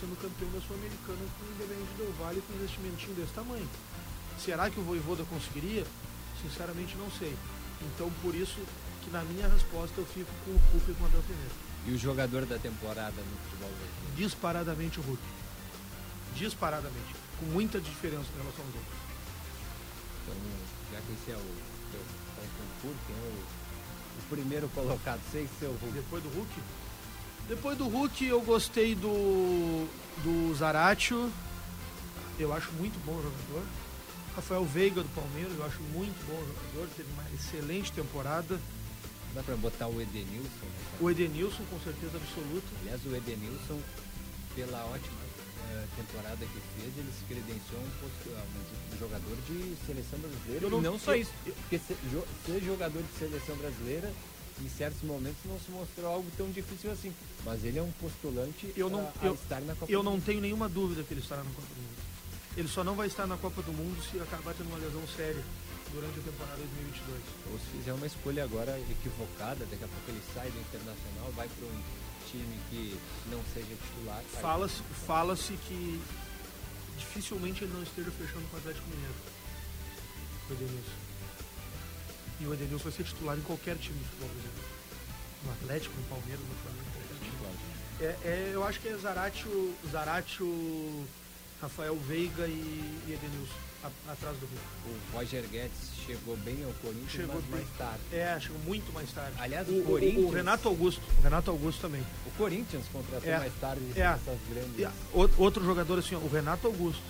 sendo campeão da Sul-Americana com o Independente Del Valle com um investimentinho desse tamanho. Será que o Voivoda conseguiria? Sinceramente não sei. Então por isso que na minha resposta eu fico com o Cuca e com o Abel Ferreira. E o jogador da temporada no futebol brasileiro? Disparadamente o Hulk. Disparadamente. Com muita diferença em relação aos outros. Então, já que esse é o teu concurso, quem é o, o primeiro colocado? Sei ser o Hulk. Depois do Hulk? Depois do Hulk eu gostei do, do Zaratio. Eu acho muito bom jogador. Rafael Veiga do Palmeiras, eu acho muito bom jogador. Teve uma excelente temporada. Dá pra botar o Edenilson? nessa? O Edenilson, com certeza absoluta. Aliás, o Edenilson, pela ótima eh, temporada que fez, ele se credenciou um, posto- a um jo- jogador de seleção brasileira. Eu não- e não só isso, porque ser, ser jogador de seleção brasileira, em certos momentos, não se mostrou algo tão difícil assim. Mas ele é um postulante Eu não- a, a eu- estar na Copa Eu não tenho nenhuma dúvida que ele estará na Copa do Mundo. Ele só não vai estar na Copa do Mundo se acabar tendo uma lesão séria durante a temporada 2022. Ou se fizer uma escolha agora equivocada, daqui a pouco ele sai do Internacional, vai para um time que não seja titular. Fala-se fala que dificilmente ele não esteja fechando com o Atlético Mineiro. O Edenilson. E o Edenilson vai ser titular em qualquer time de futebol brasileiro. No Atlético, no Palmeiras, no Flamengo, qualquer time. É, é, eu acho que é Zaratio, Zaratio Rafael Veiga e, e Edenilson a- atrás do Hulk. O Roger Guedes chegou bem ao Corinthians, Chegou mas bem. mais tarde. É, chegou muito mais tarde. Aliás, o, o o- Corinthians- o Renato Augusto. O Renato Augusto também. O Corinthians contratou É, mais tarde é. essas grandes. O- outro jogador assim, ó, o Renato Augusto,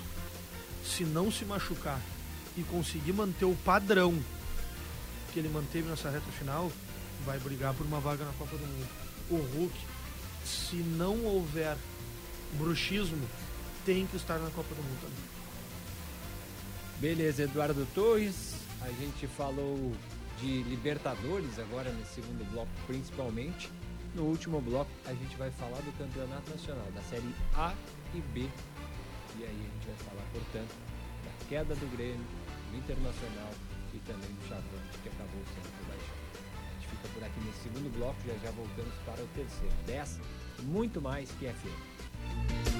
se não se machucar e conseguir manter o padrão que ele manteve nessa reta final, vai brigar por uma vaga na Copa do Mundo. O Hulk, se não houver bruxismo, tem que estar na Copa do Mundo também. Beleza, Eduardo Torres. A gente falou de Libertadores agora nesse segundo bloco, principalmente. No último bloco, a gente vai falar do Campeonato Nacional, da Série A e B. E aí a gente vai falar, portanto, da queda do Grêmio, do Internacional e também do Chavante, que acabou sendo rebaixado. A gente fica por aqui nesse segundo bloco, já já voltamos para o terceiro. Dessa, muito mais que FM.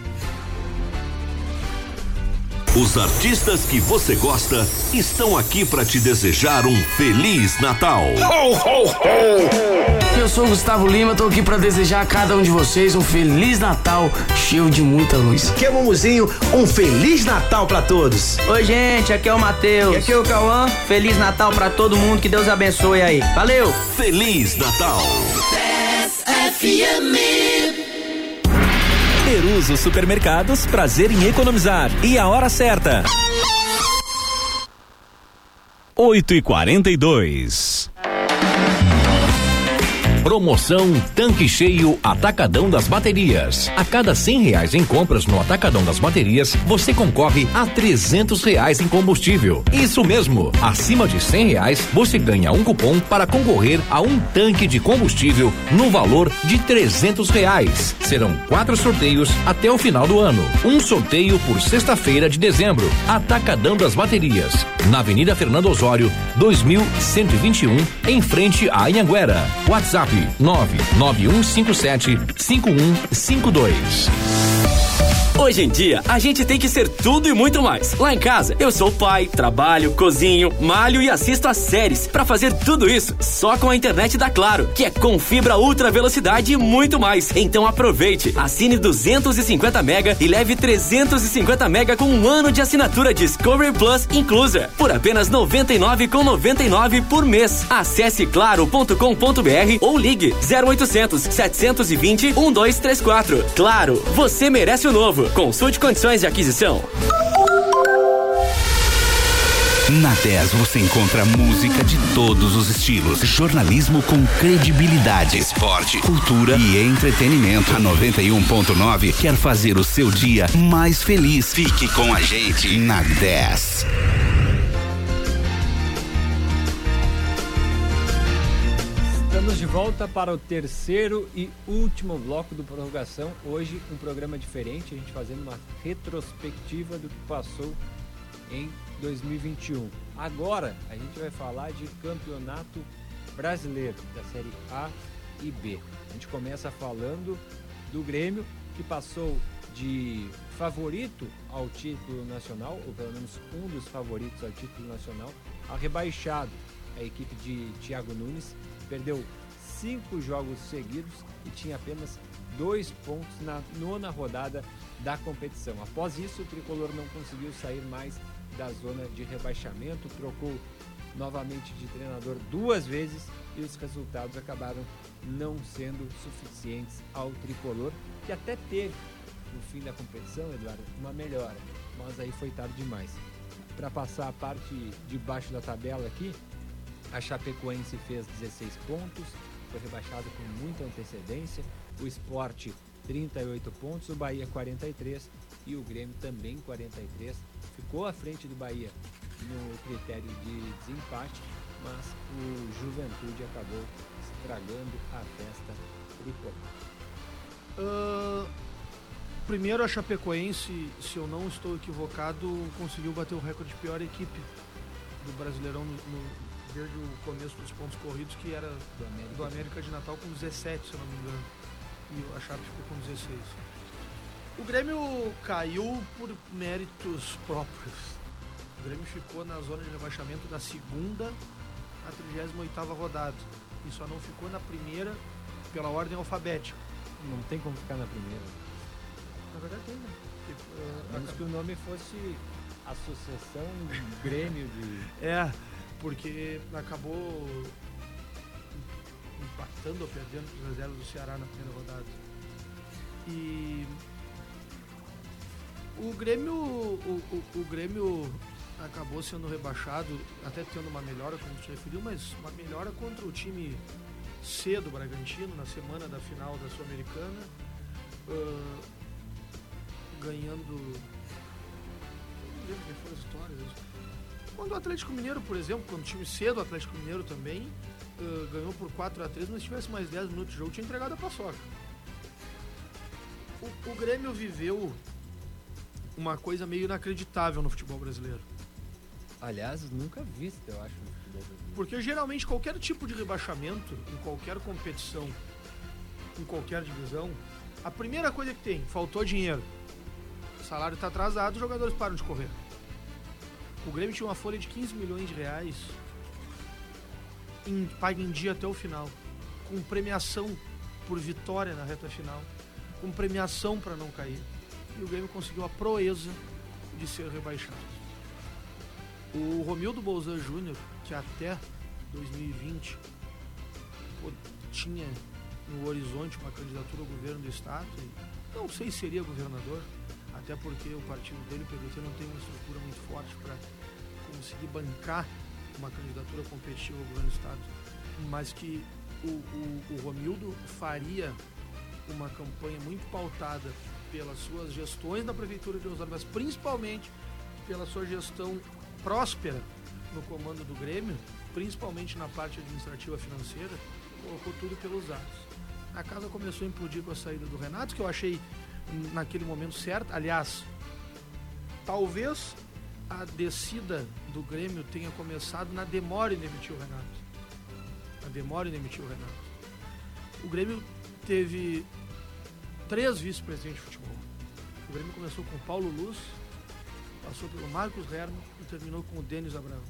Os artistas que você gosta estão aqui para te desejar um feliz Natal. Eu sou o Gustavo Lima, tô aqui pra desejar a cada um de vocês um feliz Natal cheio de muita luz. Aqui é o Mumuzinho, um Feliz Natal pra todos. Oi, gente, aqui é o Matheus. E aqui é o Cauã. Feliz Natal pra todo mundo, que Deus abençoe aí. Valeu! Feliz Natal. Peruso Supermercados, prazer em economizar. E a hora certa. 8 e 42 Promoção Tanque Cheio Atacadão das Baterias. A cada cem reais em compras no Atacadão das Baterias, você concorre a trezentos reais em combustível. Isso mesmo, acima de cem reais, você ganha um cupom para concorrer a um tanque de combustível no valor de trezentos reais. Serão quatro sorteios até o final do ano. Um sorteio por sexta-feira de dezembro. Atacadão das Baterias, na Avenida Fernando Osório, 2121, em frente à Anhanguera. WhatsApp 99157 5152. Hoje em dia, a gente tem que ser tudo e muito mais. Lá em casa, eu sou pai, trabalho, cozinho, malho e assisto a séries. Para fazer tudo isso, só com a internet da Claro, que é com fibra ultra velocidade e muito mais. Então aproveite, assine 250 mega e leve 350 mega com um ano de assinatura Discovery Plus inclusa, por apenas 99,99 por mês. Acesse claro.com.br ou ligue 0800 720 1234. Claro, você merece o novo. Consulte condições de aquisição. Na 10 você encontra música de todos os estilos, jornalismo com credibilidade, esporte, cultura e entretenimento. A 91.9 quer fazer o seu dia mais feliz. Fique com a gente na 10. Estamos de volta para o terceiro e último bloco do prorrogação. Hoje um programa diferente, a gente fazendo uma retrospectiva do que passou em 2021. Agora a gente vai falar de campeonato brasileiro da série A e B. A gente começa falando do Grêmio que passou de favorito ao título nacional, ou pelo menos um dos favoritos ao título nacional, a rebaixado. A equipe de Thiago Nunes perdeu cinco jogos seguidos e tinha apenas dois pontos na nona rodada da competição. Após isso, o tricolor não conseguiu sair mais da zona de rebaixamento, trocou novamente de treinador duas vezes e os resultados acabaram não sendo suficientes ao tricolor, que até teve no fim da competição, Eduardo, uma melhora, mas aí foi tarde demais. Para passar a parte de baixo da tabela aqui, a Chapecoense fez 16 pontos, foi rebaixado com muita antecedência. O Esporte 38 pontos, o Bahia 43 e o Grêmio também 43. Ficou à frente do Bahia no critério de desempate, mas o Juventude acabou estragando a festa tricolor. Uh, primeiro a Chapecoense, se eu não estou equivocado, conseguiu bater o recorde de pior equipe do Brasileirão no, no desde o começo dos pontos corridos, que era do América, do América de Natal com 17, se eu não me engano. E a Chape ficou com 16. O Grêmio caiu por méritos próprios. O Grêmio ficou na zona de rebaixamento da segunda à 38 rodada. E só não ficou na primeira pela ordem alfabética. Não tem como ficar na primeira. Na verdade tem, né? Uh, Menos que o nome fosse Associação Grêmio de. É, porque acabou empatando ou perdendo os reservas do Ceará na primeira rodada. E o Grêmio, o, o, o, Grêmio acabou sendo rebaixado, até tendo uma melhora, como você referiu, mas uma melhora contra o time C do Bragantino na semana da final da Sul-Americana, uh, ganhando. Não lembro quem foi as histórias. Quando o Atlético Mineiro, por exemplo, quando o time C do Atlético Mineiro também uh, ganhou por 4 a 3 mas se tivesse mais 10 minutos de jogo, tinha entregado a paçoca. O, o Grêmio viveu uma coisa meio inacreditável no futebol brasileiro. Aliás, nunca visto, eu acho, no futebol brasileiro. Porque geralmente qualquer tipo de rebaixamento, em qualquer competição, em qualquer divisão, a primeira coisa que tem, faltou dinheiro. O salário está atrasado, os jogadores param de correr. O Grêmio tinha uma folha de 15 milhões de reais em, paga em dia até o final, com premiação por vitória na reta final, com premiação para não cair. E o Grêmio conseguiu a proeza de ser rebaixado. O Romildo Bolzan Júnior, que até 2020 pô, tinha no horizonte uma candidatura ao governo do estado, não sei se seria governador, até porque o partido dele, o PDT, não tem uma estrutura muito forte para conseguir bancar uma candidatura competitiva ao governo do Estado, mas que o, o, o Romildo faria uma campanha muito pautada pelas suas gestões na Prefeitura de Osório, mas principalmente pela sua gestão próspera no comando do Grêmio, principalmente na parte administrativa financeira, colocou tudo pelos ares. A casa começou a implodir com a saída do Renato, que eu achei naquele momento certo. Aliás, talvez a descida do Grêmio tenha começado na demora em demitir o Renato. A demora em demitir o Renato. O Grêmio teve três vice-presidentes de futebol. O Grêmio começou com Paulo Luz, passou pelo Marcos Herman e terminou com o Denis Abraão.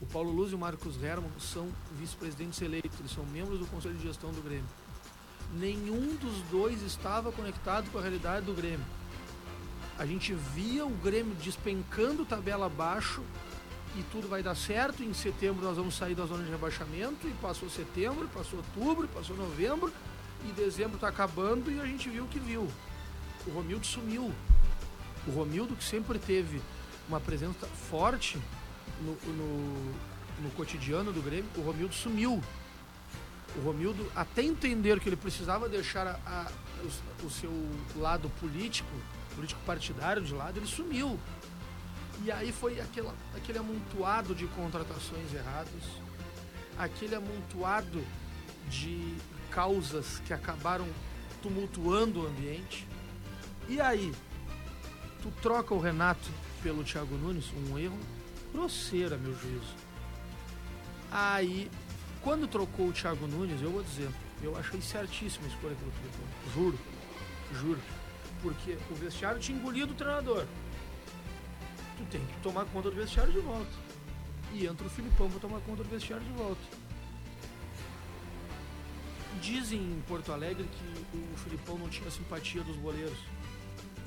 O Paulo Luz e o Marcos Herman são vice-presidentes eleitos, eles são membros do Conselho de Gestão do Grêmio. Nenhum dos dois estava conectado com a realidade do Grêmio. A gente via o Grêmio despencando tabela abaixo e tudo vai dar certo. Em setembro nós vamos sair da zona de rebaixamento e passou setembro, passou outubro, passou novembro e dezembro está acabando e a gente viu o que viu. O Romildo sumiu. O Romildo que sempre teve uma presença forte no, no, no cotidiano do Grêmio, o Romildo sumiu. O Romildo, até entender que ele precisava deixar a, a, o, o seu lado político, político partidário de lado, ele sumiu. E aí foi aquela, aquele amontoado de contratações erradas, aquele amontoado de causas que acabaram tumultuando o ambiente. E aí, tu troca o Renato pelo Thiago Nunes, um erro grosseiro, a meu juízo. Aí, quando trocou o Thiago Nunes, eu vou dizer, eu achei certíssima a escolha pelo Filipão. Juro, juro. Porque o vestiário tinha engolido o treinador. Tu tem que tomar conta do vestiário de volta. E entra o Filipão para tomar conta do vestiário de volta. Dizem em Porto Alegre que o Filipão não tinha simpatia dos goleiros.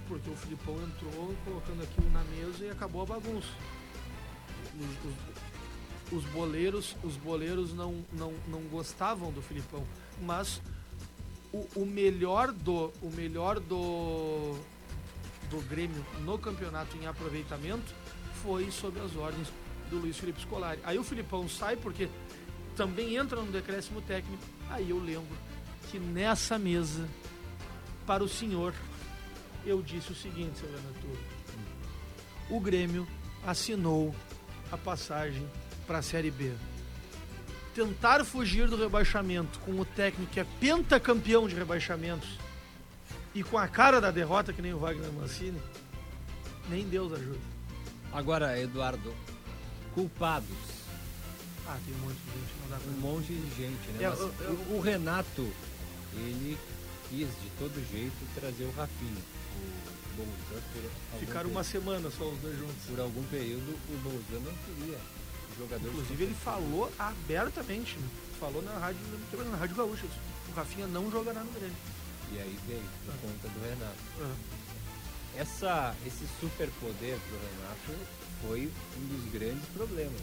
Porque o Filipão entrou colocando aquilo na mesa e acabou a bagunça. Os, os, os boleiros, os boleiros não, não, não gostavam do Filipão. Mas o, o melhor do. O melhor do. Do Grêmio no campeonato em aproveitamento foi sob as ordens do Luiz Felipe Scolari. Aí o Filipão sai porque também entra no decréscimo técnico. Aí eu lembro que nessa mesa, para o senhor, eu disse o seguinte, seu Renato. O Grêmio assinou a passagem para a Série B. Tentar fugir do rebaixamento com o técnico que é pentacampeão de rebaixamentos e com a cara da derrota que nem o Wagner Mancini, nem Deus ajuda. Agora, Eduardo, culpados. Ah, tem um monte de gente, não dá pra... Um monte de gente, né? É, Mas eu- eu- o, Renato, ele quis de todo jeito trazer o Rafinha. O Bolzan, por Ficaram uma semana só os dois juntos. Por algum período, o Bolzan não queria. Inclusive ele falou abertamente, né? falou na rádio, na rádio Gaúcha, o Rafinha não jogará no Grêmio. E aí veio, por conta do Renato. Ah. Essa, esse superpoder pro Renato foi um dos grandes problemas.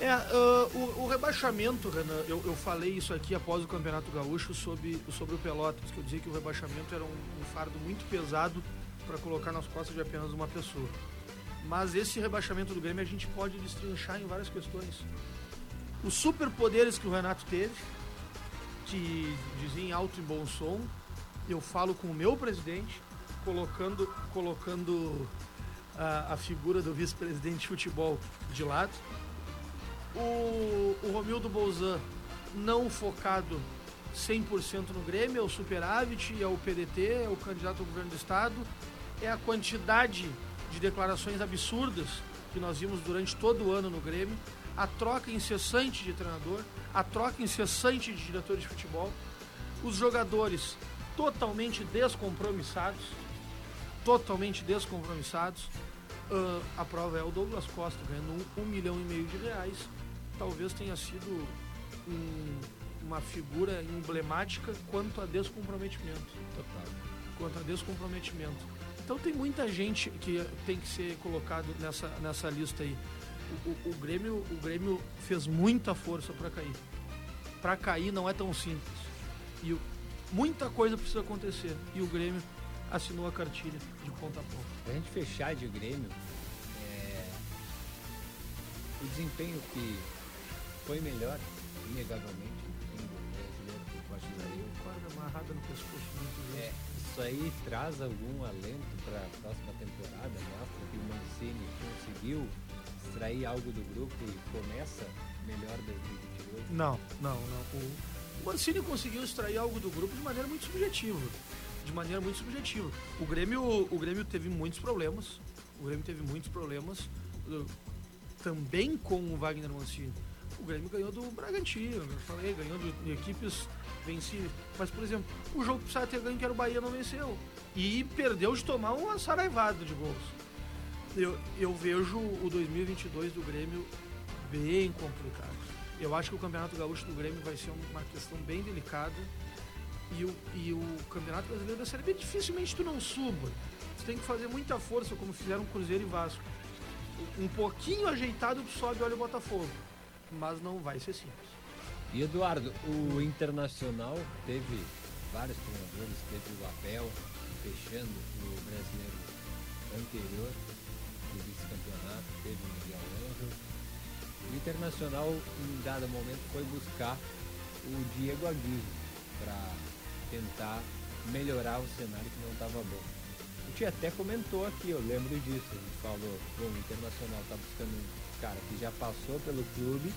É, ah, o, o rebaixamento, Renan, eu, eu falei isso aqui após o Campeonato Gaúcho sobre, sobre o Pelotas, que eu dizia que o rebaixamento era um, um fardo muito pesado para colocar nas costas de apenas uma pessoa. Mas esse rebaixamento do Grêmio a gente pode destrinchar em várias questões. Os superpoderes que o Renato teve, que dizia em alto e bom som, eu falo com o meu presidente, colocando, colocando a, a figura do vice-presidente de futebol de lado. O, o Romildo Bolzan não focado 100% no Grêmio, é o superávit, é o PDT, é o candidato ao governo do estado, é a quantidade de declarações absurdas que nós vimos durante todo o ano no Grêmio, a troca incessante de treinador, a troca incessante de diretor de futebol, os jogadores totalmente descompromissados, totalmente descompromissados. Ah, a prova é o Douglas Costa ganhando um, um milhão e meio de reais. Talvez tenha sido um- uma figura emblemática quanto a descomprometimento. Total. Quanto a descomprometimento. Então tem muita gente que tem que ser colocado nessa, nessa lista aí. O, o- o Grêmio, o Grêmio fez muita força para cair. Para cair não é tão simples. E o- muita coisa precisa acontecer. E o Grêmio assinou a cartilha de ponta a ponta. Pra gente fechar de Grêmio, é, o desempenho que foi melhor, inegavelmente, isso aí traz algum alento para a próxima temporada? Mostra que o Mancini conseguiu extrair algo do grupo e começa melhor 2022? Não, não, não. O, Mancini conseguiu extrair algo do grupo de maneira muito subjetiva. De maneira muito subjetiva. O Grêmio, o Grêmio teve muitos problemas. O Grêmio teve muitos problemas uh, também com o Wagner Mancini. O Grêmio ganhou do Bragantino, eu falei, ganhou de, equipes vencidas. Mas, por exemplo, o jogo que precisava ter ganho, que era o Bahia, não venceu. E perdeu de tomar uma saraivada de gols. Eu, eu vejo o 2022 do Grêmio bem complicado. Eu acho que o Campeonato Gaúcho do Grêmio vai ser uma questão bem delicada. E o, e o Campeonato Brasileiro da Série B dificilmente tu não suba. Tu tem que fazer muita força, como fizeram Cruzeiro e Vasco. Um pouquinho ajeitado tu sobe olha o Botafogo. Mas não vai ser simples. E Eduardo, o Internacional teve vários treinadores, teve o Abel fechando o brasileiro anterior, o vice-campeonato, teve o Miguel Angel. O Internacional, em dado momento, foi buscar o Diego Aguirre para tentar melhorar o cenário que não estava bom. A gente até comentou aqui, eu lembro disso. A gente falou, bom, o Internacional está buscando um cara que já passou pelo clube,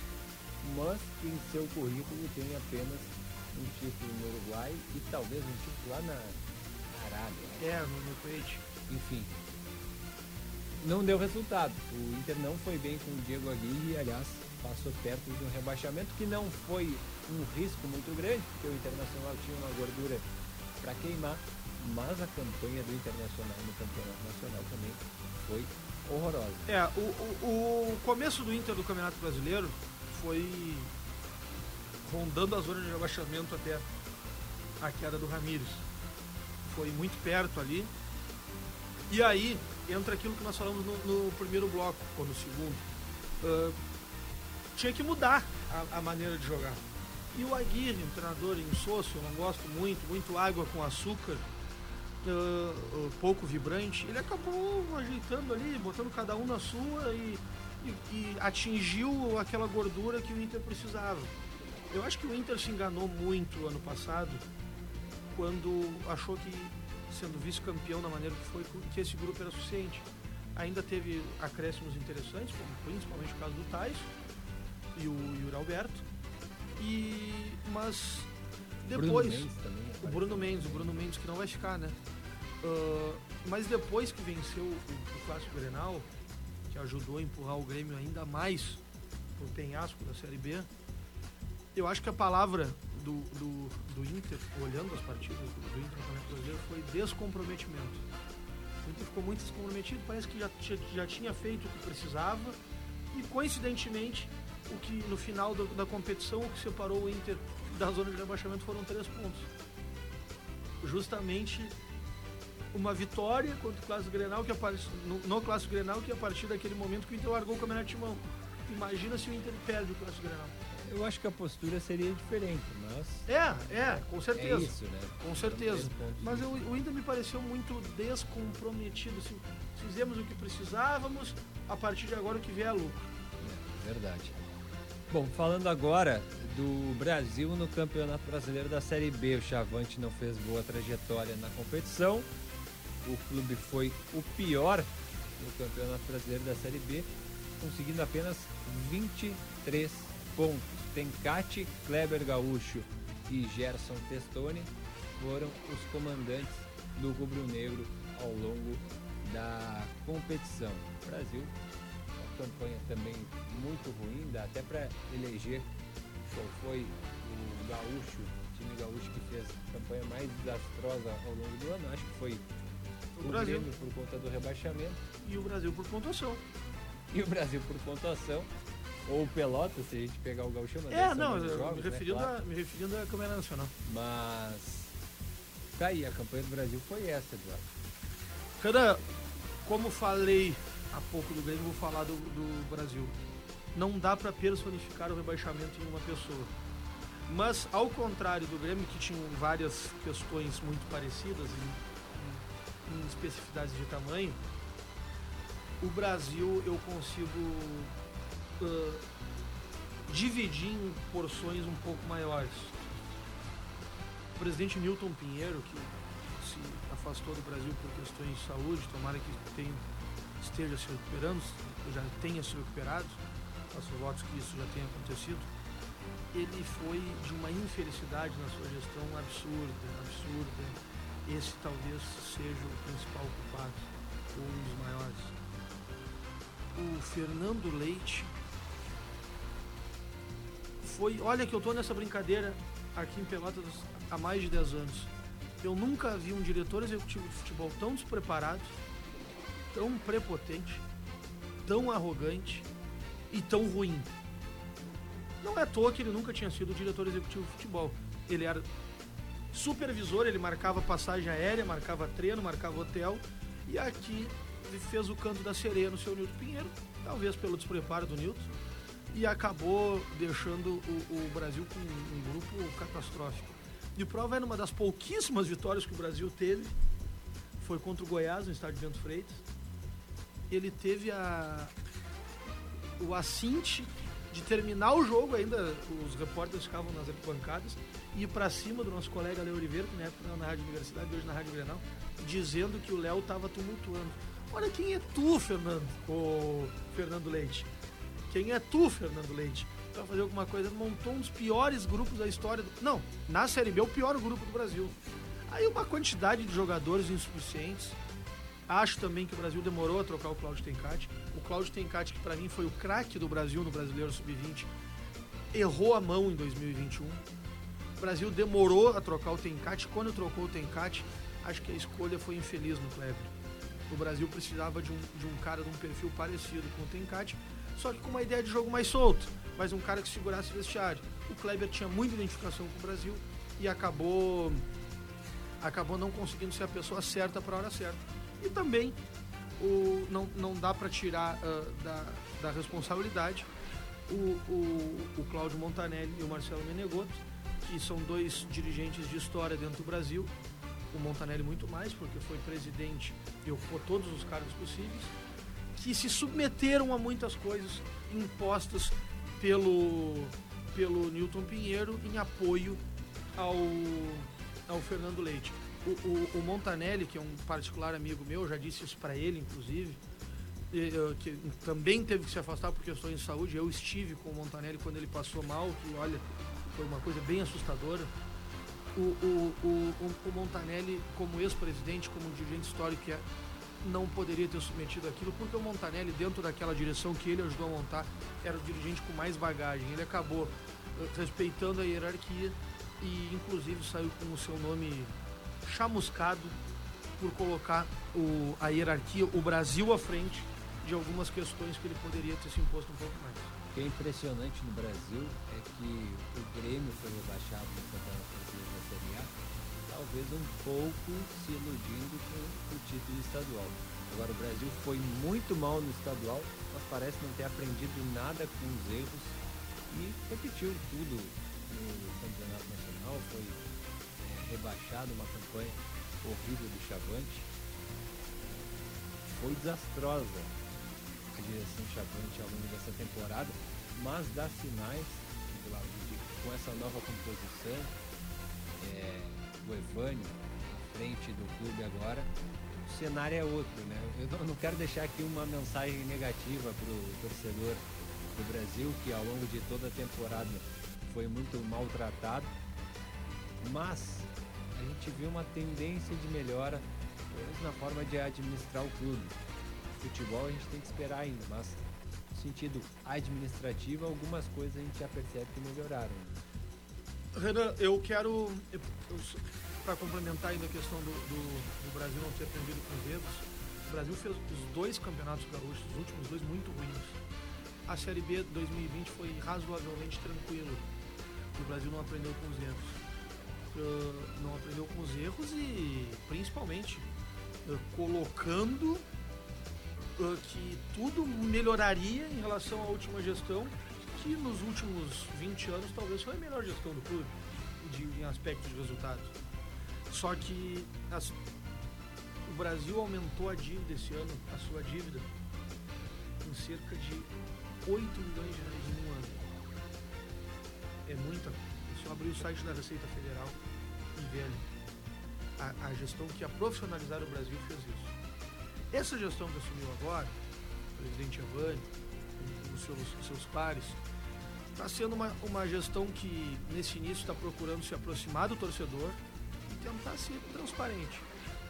mas que em seu currículo tem apenas um título no Uruguai e talvez um título lá na Arábia. É, no, no Kuwait. Enfim. Não deu resultado. O Inter não foi bem com o Diego Aguirre e, aliás, passou perto de um rebaixamento que não foi um risco muito grande, porque o Internacional tinha uma gordura para queimar, mas a campanha do Internacional no Campeonato Nacional também foi horrorosa. É, o, o, o começo do Inter do Campeonato Brasileiro foi rondando a zona de rebaixamento até a queda do Ramires. Foi muito perto ali. E aí entra aquilo que nós falamos no, no primeiro bloco, ou no segundo. Uh, tinha que mudar a, a, maneira de jogar. E o Aguirre, um treinador insosso, eu não gosto muito, muito água com açúcar, uh, pouco vibrante, ele acabou ajeitando ali, botando cada um na sua e, e, e atingiu aquela gordura que o Inter precisava. Eu acho que o Inter se enganou muito ano passado quando achou que sendo vice-campeão da maneira que foi, que esse grupo era suficiente. Ainda teve acréscimos interessantes, como principalmente o caso do Tais e o Yuri Alberto. E, mas depois. Bruno Mendes também, o Bruno Mendes, o Bruno Mendes que não vai ficar, né? Uh, mas depois que venceu o, o Clássico Grenal, que ajudou a empurrar o Grêmio ainda mais pro penhasco da Série B, eu acho que a palavra do, do, do Inter, olhando as partidas do, Inter no Campeonato Brasileiro, foi descomprometimento. O Inter ficou muito descomprometido, parece que já, já tinha feito o que precisava e coincidentemente o que no final do, da competição o que separou o Inter da zona de rebaixamento foram três pontos. Justamente uma vitória contra o Clássico Grenal, que no, no Clássico Grenal, que a partir daquele momento que o Inter largou o campeonato de mão. Imagina se o Inter perde o Clássico Grenal. Eu acho que a postura seria diferente, mas. É, é, com certeza. É isso, né? Com certeza. Mas eu, o Inter me pareceu muito descomprometido. Assim, fizemos o que precisávamos, a partir de agora o que vier é lucro. É, verdade. Bom, falando agora do Brasil no Campeonato Brasileiro da Série B, o Chavante não fez boa trajetória na competição. O clube foi o pior no Campeonato Brasileiro da Série B, conseguindo apenas 23 pontos. Tencate, Kleber Gaúcho e Gerson Testoni foram os comandantes do Rubro Negro ao longo da competição. O Brasil, uma campanha também muito ruim, dá até para eleger qual foi o gaúcho, o time gaúcho que fez a campanha mais desastrosa ao longo do ano. Acho que foi o, o Brasil Grêmio por conta do rebaixamento. E o Brasil por pontuação. E o Brasil por pontuação. Ou o Pelota, se a gente pegar o Gaúcho, mas É, não, jogos, me, referindo né? claro. a, me referindo à Câmara Nacional. Mas. Tá aí, a campanha do Brasil foi essa, Eduardo. Cara, como falei há pouco do Grêmio, vou falar do, do Brasil. Não dá para personificar o rebaixamento em uma pessoa. Mas, ao contrário do Grêmio, que tinha várias questões muito parecidas em, especificidades de tamanho, o Brasil eu consigo uh, dividir em porções um pouco maiores. O presidente Milton Pinheiro, que se afastou do Brasil por questões de saúde, tomara que tenha, esteja se recuperando, já tenha se recuperado, faço votos que isso já tenha acontecido. Ele foi de uma infelicidade na sua gestão absurda, absurda. Esse talvez seja o principal culpado, ou um dos maiores. O Fernando Leite foi. Olha que eu tô nessa brincadeira aqui em Pelotas há mais de 10 anos. Eu nunca vi um diretor executivo de futebol tão despreparado, tão prepotente, tão arrogante e tão ruim. Não é à toa que ele nunca tinha sido diretor executivo de futebol. Ele era supervisor, ele marcava passagem aérea, marcava treino, marcava hotel. E aqui ele fez o canto da sereia no seu Nilton Pinheiro, talvez pelo despreparo do Nilton, e acabou deixando o, o Brasil com um grupo catastrófico. De prova era uma das pouquíssimas vitórias que o Brasil teve, foi contra o Goiás no estádio Bento Freitas. Ele teve a o assinte de terminar o jogo ainda, os repórteres ficavam nas arquibancadas, e para cima do nosso colega Léo Oliveira, que na época era na Rádio Universidade, hoje na Rádio Grenal, dizendo que o Léo estava tumultuando. Olha quem é tu, Fernando, o Fernando Leite. Quem é tu, Fernando Leite? Para fazer alguma coisa, montou um dos piores grupos da história. Do... Não, na Série B, o pior grupo do Brasil. Aí uma quantidade de jogadores insuficientes. Acho também que o Brasil demorou a trocar o Cláudio Tencati. O Cláudio Tencati, que para mim foi o craque do Brasil no Brasileiro Sub-20, errou a mão em 2021. O Brasil demorou a trocar o Tencati. Quando trocou o Tencati, acho que a escolha foi infeliz no Kleber. O Brasil precisava de um, de um cara de um perfil parecido com o Tencati, só que com uma ideia de jogo mais solto, mas um cara que segurasse o vestiário. O Kleber tinha muita identificação com o Brasil e acabou acabou não conseguindo ser a pessoa certa para a hora certa. E também o, não, não dá para tirar uh, da, da responsabilidade o, o, o Cláudio Montanelli e o Marcelo Menegotto, que são dois dirigentes de história dentro do Brasil. O Montanelli muito mais, porque foi presidente e ocupou todos os cargos possíveis, que se submeteram a muitas coisas impostas pelo, pelo Newton Pinheiro em apoio ao, ao Fernando Leite. O, o, o, Montanelli, que é um particular amigo meu, já disse isso para ele, inclusive, que também teve que se afastar por questões de saúde. Eu estive com o Montanelli quando ele passou mal, que olha, foi uma coisa bem assustadora. O, o, o, o Montanelli, como ex-presidente, como dirigente histórico que é, não poderia ter submetido aquilo, porque o Montanelli, dentro daquela direção que ele ajudou a montar, era o dirigente com mais bagagem. Ele acabou respeitando a hierarquia e, inclusive, saiu com o seu nome chamuscado por colocar o, a hierarquia, o Brasil à frente de algumas questões que ele poderia ter se imposto um pouco mais. O que é impressionante no Brasil é que o Grêmio foi rebaixado no Campeonato Brasileiro da Série A, talvez um pouco se iludindo com o título estadual. Agora o Brasil foi muito mal no estadual, mas parece não ter aprendido nada com os erros e repetiu tudo no Campeonato Nacional, foi rebaixado, uma campanha horrível do Chavante. Foi desastrosa a direção Chavante ao longo dessa temporada, mas dá sinais, com essa nova composição, é, o Evânio à frente do clube agora, o cenário é outro, né? Eu não quero deixar aqui uma mensagem negativa para o torcedor do Brasil, que ao longo de toda a temporada foi muito maltratado, mas a gente viu uma tendência de melhora na forma de administrar o clube. Futebol a gente tem que esperar ainda, mas no sentido administrativo, algumas coisas a gente já percebe que melhoraram. Renan, eu quero, para complementar ainda a questão do, do, do, Brasil não ter aprendido com os erros, o Brasil fez os dois campeonatos gaúchos, os últimos dois, muito ruins. A Série B 2020 foi razoavelmente tranquilo, o Brasil não aprendeu com os erros não aprendeu com os erros e principalmente uh, colocando uh, que tudo melhoraria em relação à última gestão, que nos últimos 20 anos talvez foi a melhor gestão do clube de, em aspectos de resultados. Só que as, o Brasil aumentou a dívida esse ano, a sua dívida, em cerca de 8 milhões de reais em um ano. É muita coisa abrir o site da Receita Federal e ver a, a gestão que a Profissionalizar o Brasil fez isso. Essa gestão que assumiu agora, o presidente Evani, os seus, os seus pares, está sendo uma, uma gestão que, nesse início, está procurando se aproximar do torcedor e tentar ser transparente.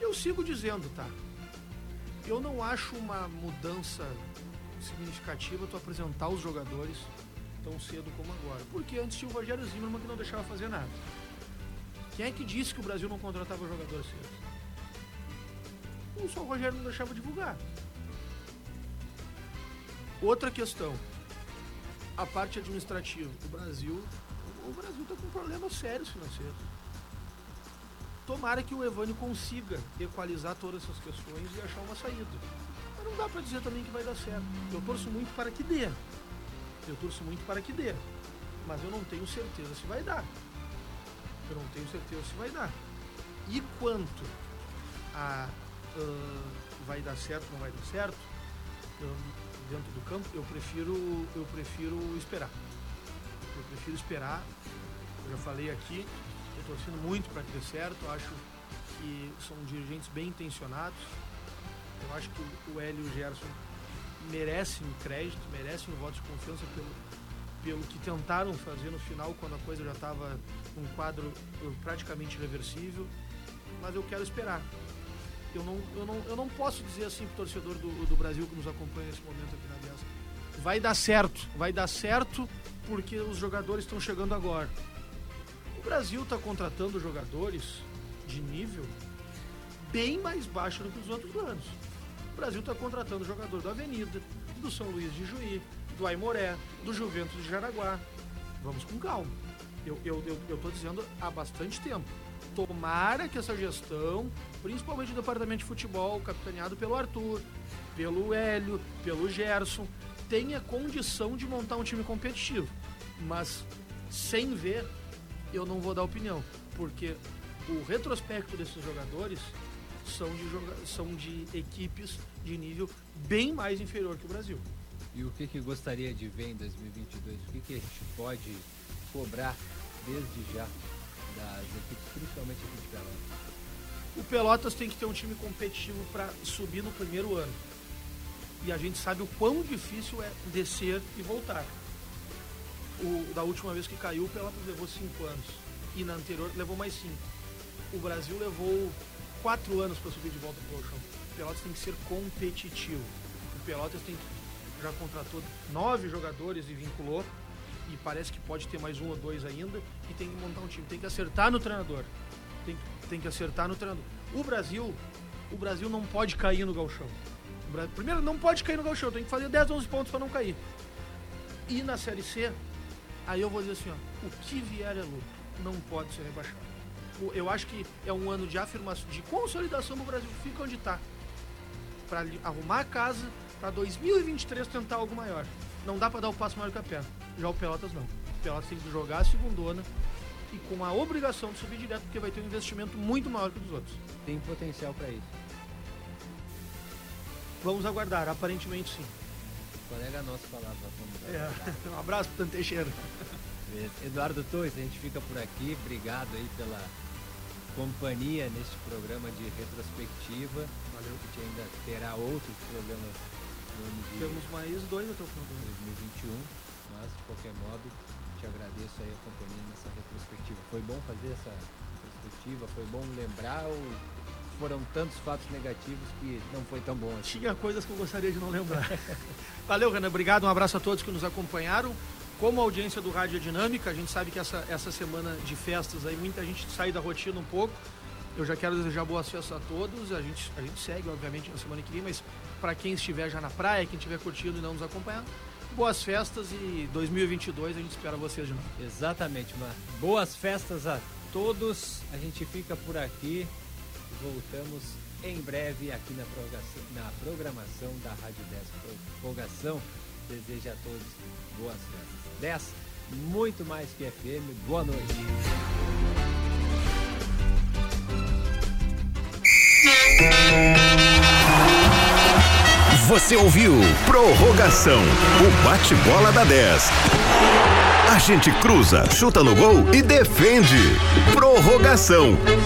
Eu sigo dizendo, tá? Eu não acho uma mudança significativa tu apresentar os jogadores, tão cedo como agora. Porque antes tinha o Rogério Zimmermann que não deixava fazer nada. Quem é que disse que o Brasil não contratava jogador cedo? Ou só o Rogério não deixava divulgar. Outra questão. A parte administrativa. O Brasil. O Brasil está com problemas sérios financeiros. Tomara que o Evânio consiga equalizar todas essas questões e achar uma saída. Mas não dá para dizer também que vai dar certo. Eu torço muito para que dê. Eu torço muito para que dê. Mas eu não tenho certeza se vai dar. Eu não tenho certeza se vai dar. E quanto a uh, vai dar certo, não vai dar certo, eu, dentro do campo, eu prefiro, eu prefiro esperar. Eu prefiro esperar. Eu já falei aqui, estou torcendo muito para que dê certo. Acho que são dirigentes bem intencionados. Eu acho que o Hélio e o Gerson merecem o crédito, merecem o voto de confiança pelo, pelo que tentaram fazer no final, quando a coisa já estava num quadro uh, praticamente irreversível. Mas eu quero esperar. Eu não, eu não, eu não posso dizer assim para o torcedor do, do Brasil que nos acompanha nesse momento aqui na Aliança. Vai dar certo, vai dar certo porque os jogadores estão chegando agora. O Brasil está contratando jogadores de nível bem mais baixo do que os outros anos. Brasil está contratando jogador da Avenida, do São Luís de Juí, do Aimoré, do Juventus de Jaraguá. Vamos com calma. Eu, eu, eu, eu dizendo há bastante tempo. Tomara que essa gestão, principalmente o departamento de futebol, capitaneado pelo Arthur, pelo Hélio, pelo Gerson, tenha condição de montar um time competitivo. Mas sem ver, eu não vou dar opinião, porque o retrospecto desses jogadores são de, são de equipes de nível bem mais inferior que o Brasil. E o que, que gostaria de ver em 2022? O que, que a gente pode cobrar desde já das equipes, principalmente aqui de Pelotas? O Pelotas tem que ter um time competitivo para subir no primeiro ano. E a gente sabe o quão difícil é descer e voltar. O, da última vez que caiu, o Pelotas levou cinco anos. E na anterior levou mais cinco. O Brasil levou quatro anos para subir de volta para o chão. O Pelotas tem que ser competitivo. O Pelotas tem já contratou nove jogadores e vinculou. E parece que pode ter mais um ou dois ainda. E tem que montar um time. Tem que acertar no treinador. Tem, tem que acertar no treinador. O Brasil, o Brasil não pode cair no galchão. Primeiro, não pode cair no galchão. Tem que fazer 10, 11 pontos para não cair. E na Série C, aí eu vou dizer assim, ó, o que vier é lucro. Não pode ser rebaixado eu acho que é um ano de afirmação, de consolidação do Brasil. Fica onde está. Para arrumar a casa, para 2023 tentar algo maior. Não dá para dar o passo maior que a perna. Já o Pelotas não. O Pelotas tem que jogar a segundona e com a obrigação de subir direto, porque vai ter um investimento muito maior que os outros. Tem potencial para isso. Vamos aguardar, aparentemente sim. O colega nosso falava. É. Um abraço para o Teixeira. Eduardo Torres, a gente fica por aqui. Obrigado aí pela companhia neste programa de retrospectiva. Valeu. A gente ainda terá outros programas no ano de Temos mais dois até o final de 2021, mas de qualquer modo te agradeço aí a companhia nessa retrospectiva. Foi bom fazer essa retrospectiva, foi bom lembrar ou foram tantos fatos negativos que não foi tão bom assim. Tinha coisas que eu gostaria de não lembrar. Valeu, Renan. Obrigado. Um abraço a todos que nos acompanharam. Como audiência do Rádio Dinâmica, a gente sabe que essa, essa semana de festas aí muita gente sai da rotina um pouco. Eu já quero desejar boas festas a todos. A gente, a gente segue, obviamente, na semana que vem, mas para quem estiver já na praia, quem estiver curtindo e não nos acompanhando, boas festas e 2022 a gente espera vocês de novo. Exatamente, mano. Boas festas a todos. A gente fica por aqui. Voltamos em breve aqui na programação, na programação da Rádio 10 Folgação. Desejo a todos boas festas. 10, muito mais que FM. Boa noite. Você ouviu Prorrogação, o bate-bola da 10. A gente cruza, chuta no gol e defende. Prorrogação.